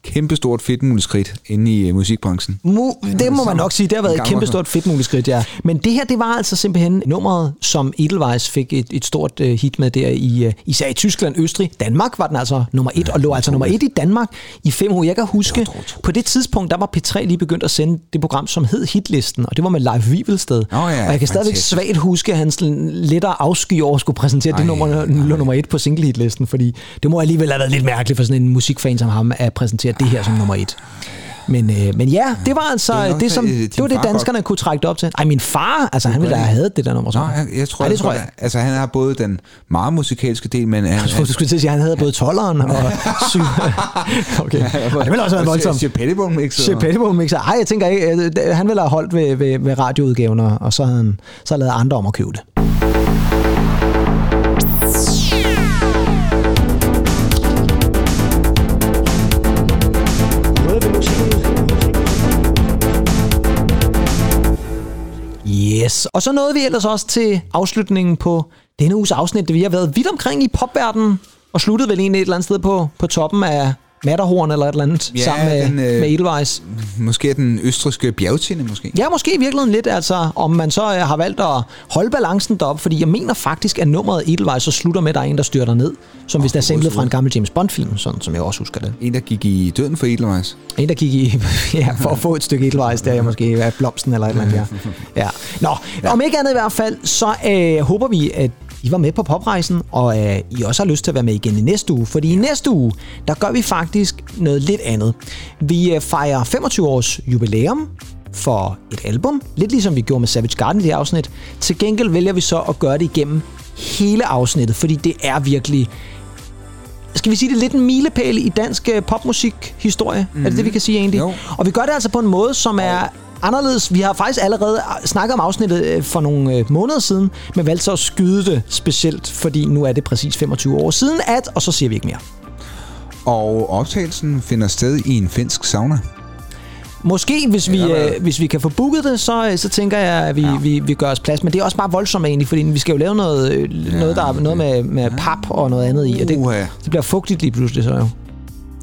kæmpestort fedtmuleskridt inde i øh, musikbranchen. Mu, det må man nok sige, det har været et Gammel- kæmpe stort fedtmuleskridt, ja. Men det her, det var altså simpelthen nummeret, som Edelweiss fik et, et stort uh, hit med der i, uh, især i Tyskland, Østrig. Danmark var den altså nummer et, og lå altså nummer et i Danmark i fem år. Jeg kan huske, på det tidspunkt, der var P3 lige begyndt at sende det program, som hed Hitlisten, og det var med Leif Wivelsted. ja, og jeg kan stadigvæk svagt huske hans lettere afsky over at skulle præsentere Ej, det nummer, lå nummer et på single-hitlisten, fordi det må alligevel have været lidt mærkeligt for sådan en musikfan som ham at præsentere det her som nummer et. Men, øh, men ja, det var altså Det det, som, øh, det, var det danskerne kunne trække det op til. Ej, min far, altså han ville da have hadet det der nummer. Nå, så. jeg, jeg tror, Ej, det tror jeg. jeg. Altså, han har både den meget musikalske del, men... Han, Jeg troede, du skulle til at sige, at han havde både 12'eren og syv. okay. Og det ville også være voldsomt. Siger Pettibone mixer. Shit, Pettibone mixer. Ej, jeg tænker ikke, øh, det- han ville have holdt ved, ved, ved radioudgaven, og så havde han så lavet andre om at købe det. Yes. Og så nåede vi ellers også til afslutningen på denne uges afsnit. Vi har været vidt omkring i popverdenen, og sluttede vel egentlig et eller andet sted på, på toppen af Matterhorn eller et eller andet, Ja, sammen med, den, øh, med Edelweiss. Måske er den østriske bjergtinde, måske. Ja, måske i virkeligheden lidt, altså, om man så øh, har valgt at holde balancen derop, fordi jeg mener faktisk, at nummeret Edelweiss så slutter med, at der er en, der styrter ned, som hvis der er samlet fra en gammel James Bond-film, sådan som jeg også husker det. En, der gik i døden for Edelweiss. En, der gik i, ja, for at få et stykke Edelweiss, der er måske ja, blomsten eller et eller andet, ja. ja. Nå, ja. om ikke andet i hvert fald, så øh, håber vi, at I var med på poprejsen, og øh, I også har lyst til at være med igen i næste uge. Fordi i næste uge, der gør vi faktisk noget lidt andet. Vi øh, fejrer 25 års jubilæum for et album, lidt ligesom vi gjorde med Savage Garden i det afsnit. Til gengæld vælger vi så at gøre det igennem hele afsnittet, fordi det er virkelig skal vi sige det, lidt en milepæl i dansk øh, popmusik-historie. Mm-hmm. Er det det, vi kan sige egentlig? Jo. Og vi gør det altså på en måde, som er anderledes. Vi har faktisk allerede snakket om afsnittet øh, for nogle øh, måneder siden, men valgte så at skyde det specielt, fordi nu er det præcis 25 år siden at, og så siger vi ikke mere. Og optagelsen finder sted i en finsk sauna. Måske, hvis vi, hvad? øh, hvis vi kan få booket det, så, øh, så tænker jeg, at vi, ja. vi, vi gør os plads. Men det er også bare voldsomt egentlig, fordi vi skal jo lave noget, øh, noget der er noget med, med pap og noget andet i. Og det, det bliver fugtigt lige pludselig så jo.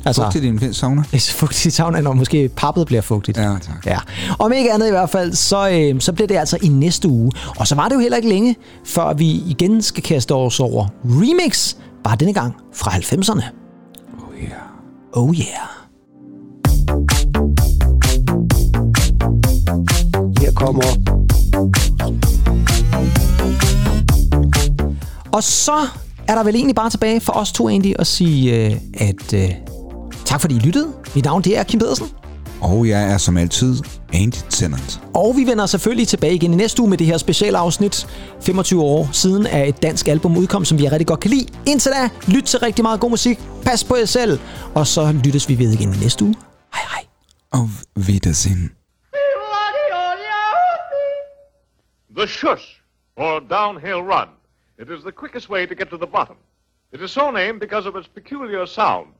Altså, Fugtigt i en sauna. Fugtigt i saunaen, når måske pappet bliver fugtigt. Ja, tak. Ja. Om ikke andet i hvert fald, så, øh, så bliver det altså i næste uge. Og så var det jo heller ikke længe, før vi igen skal kaste os over remix, bare denne gang fra 90'erne. Oh yeah. Oh yeah. Her kommer Og så er der vel egentlig bare tilbage for os to egentlig at sige, øh, at øh, tak fordi I lyttede. Mit navn det er Kim Pedersen. Og jeg er som altid Andy Tennant. Og vi vender selvfølgelig tilbage igen i næste uge med det her specialafsnit. 25 år siden af et dansk album udkom, som vi rigtig godt kan lide. Indtil da, lyt til rigtig meget god musik. Pas på jer selv. Og så lyttes vi ved igen i næste uge. Hej hej. Auf Wiedersehen. The shush, or downhill run. It is the quickest way to get to the bottom. It is so named because of its peculiar sound.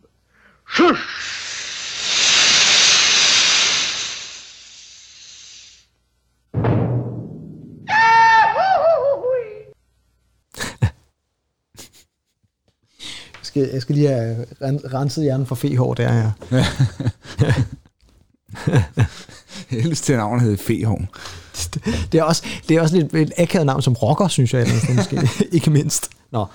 Skal, jeg skal lige have ren- renset hjernen for fehår der, ja. Helst til navn hedder Fehorn. Det er også, det er også lidt et akavet navn som rocker, synes jeg. Eller måske. Ikke mindst. Nå.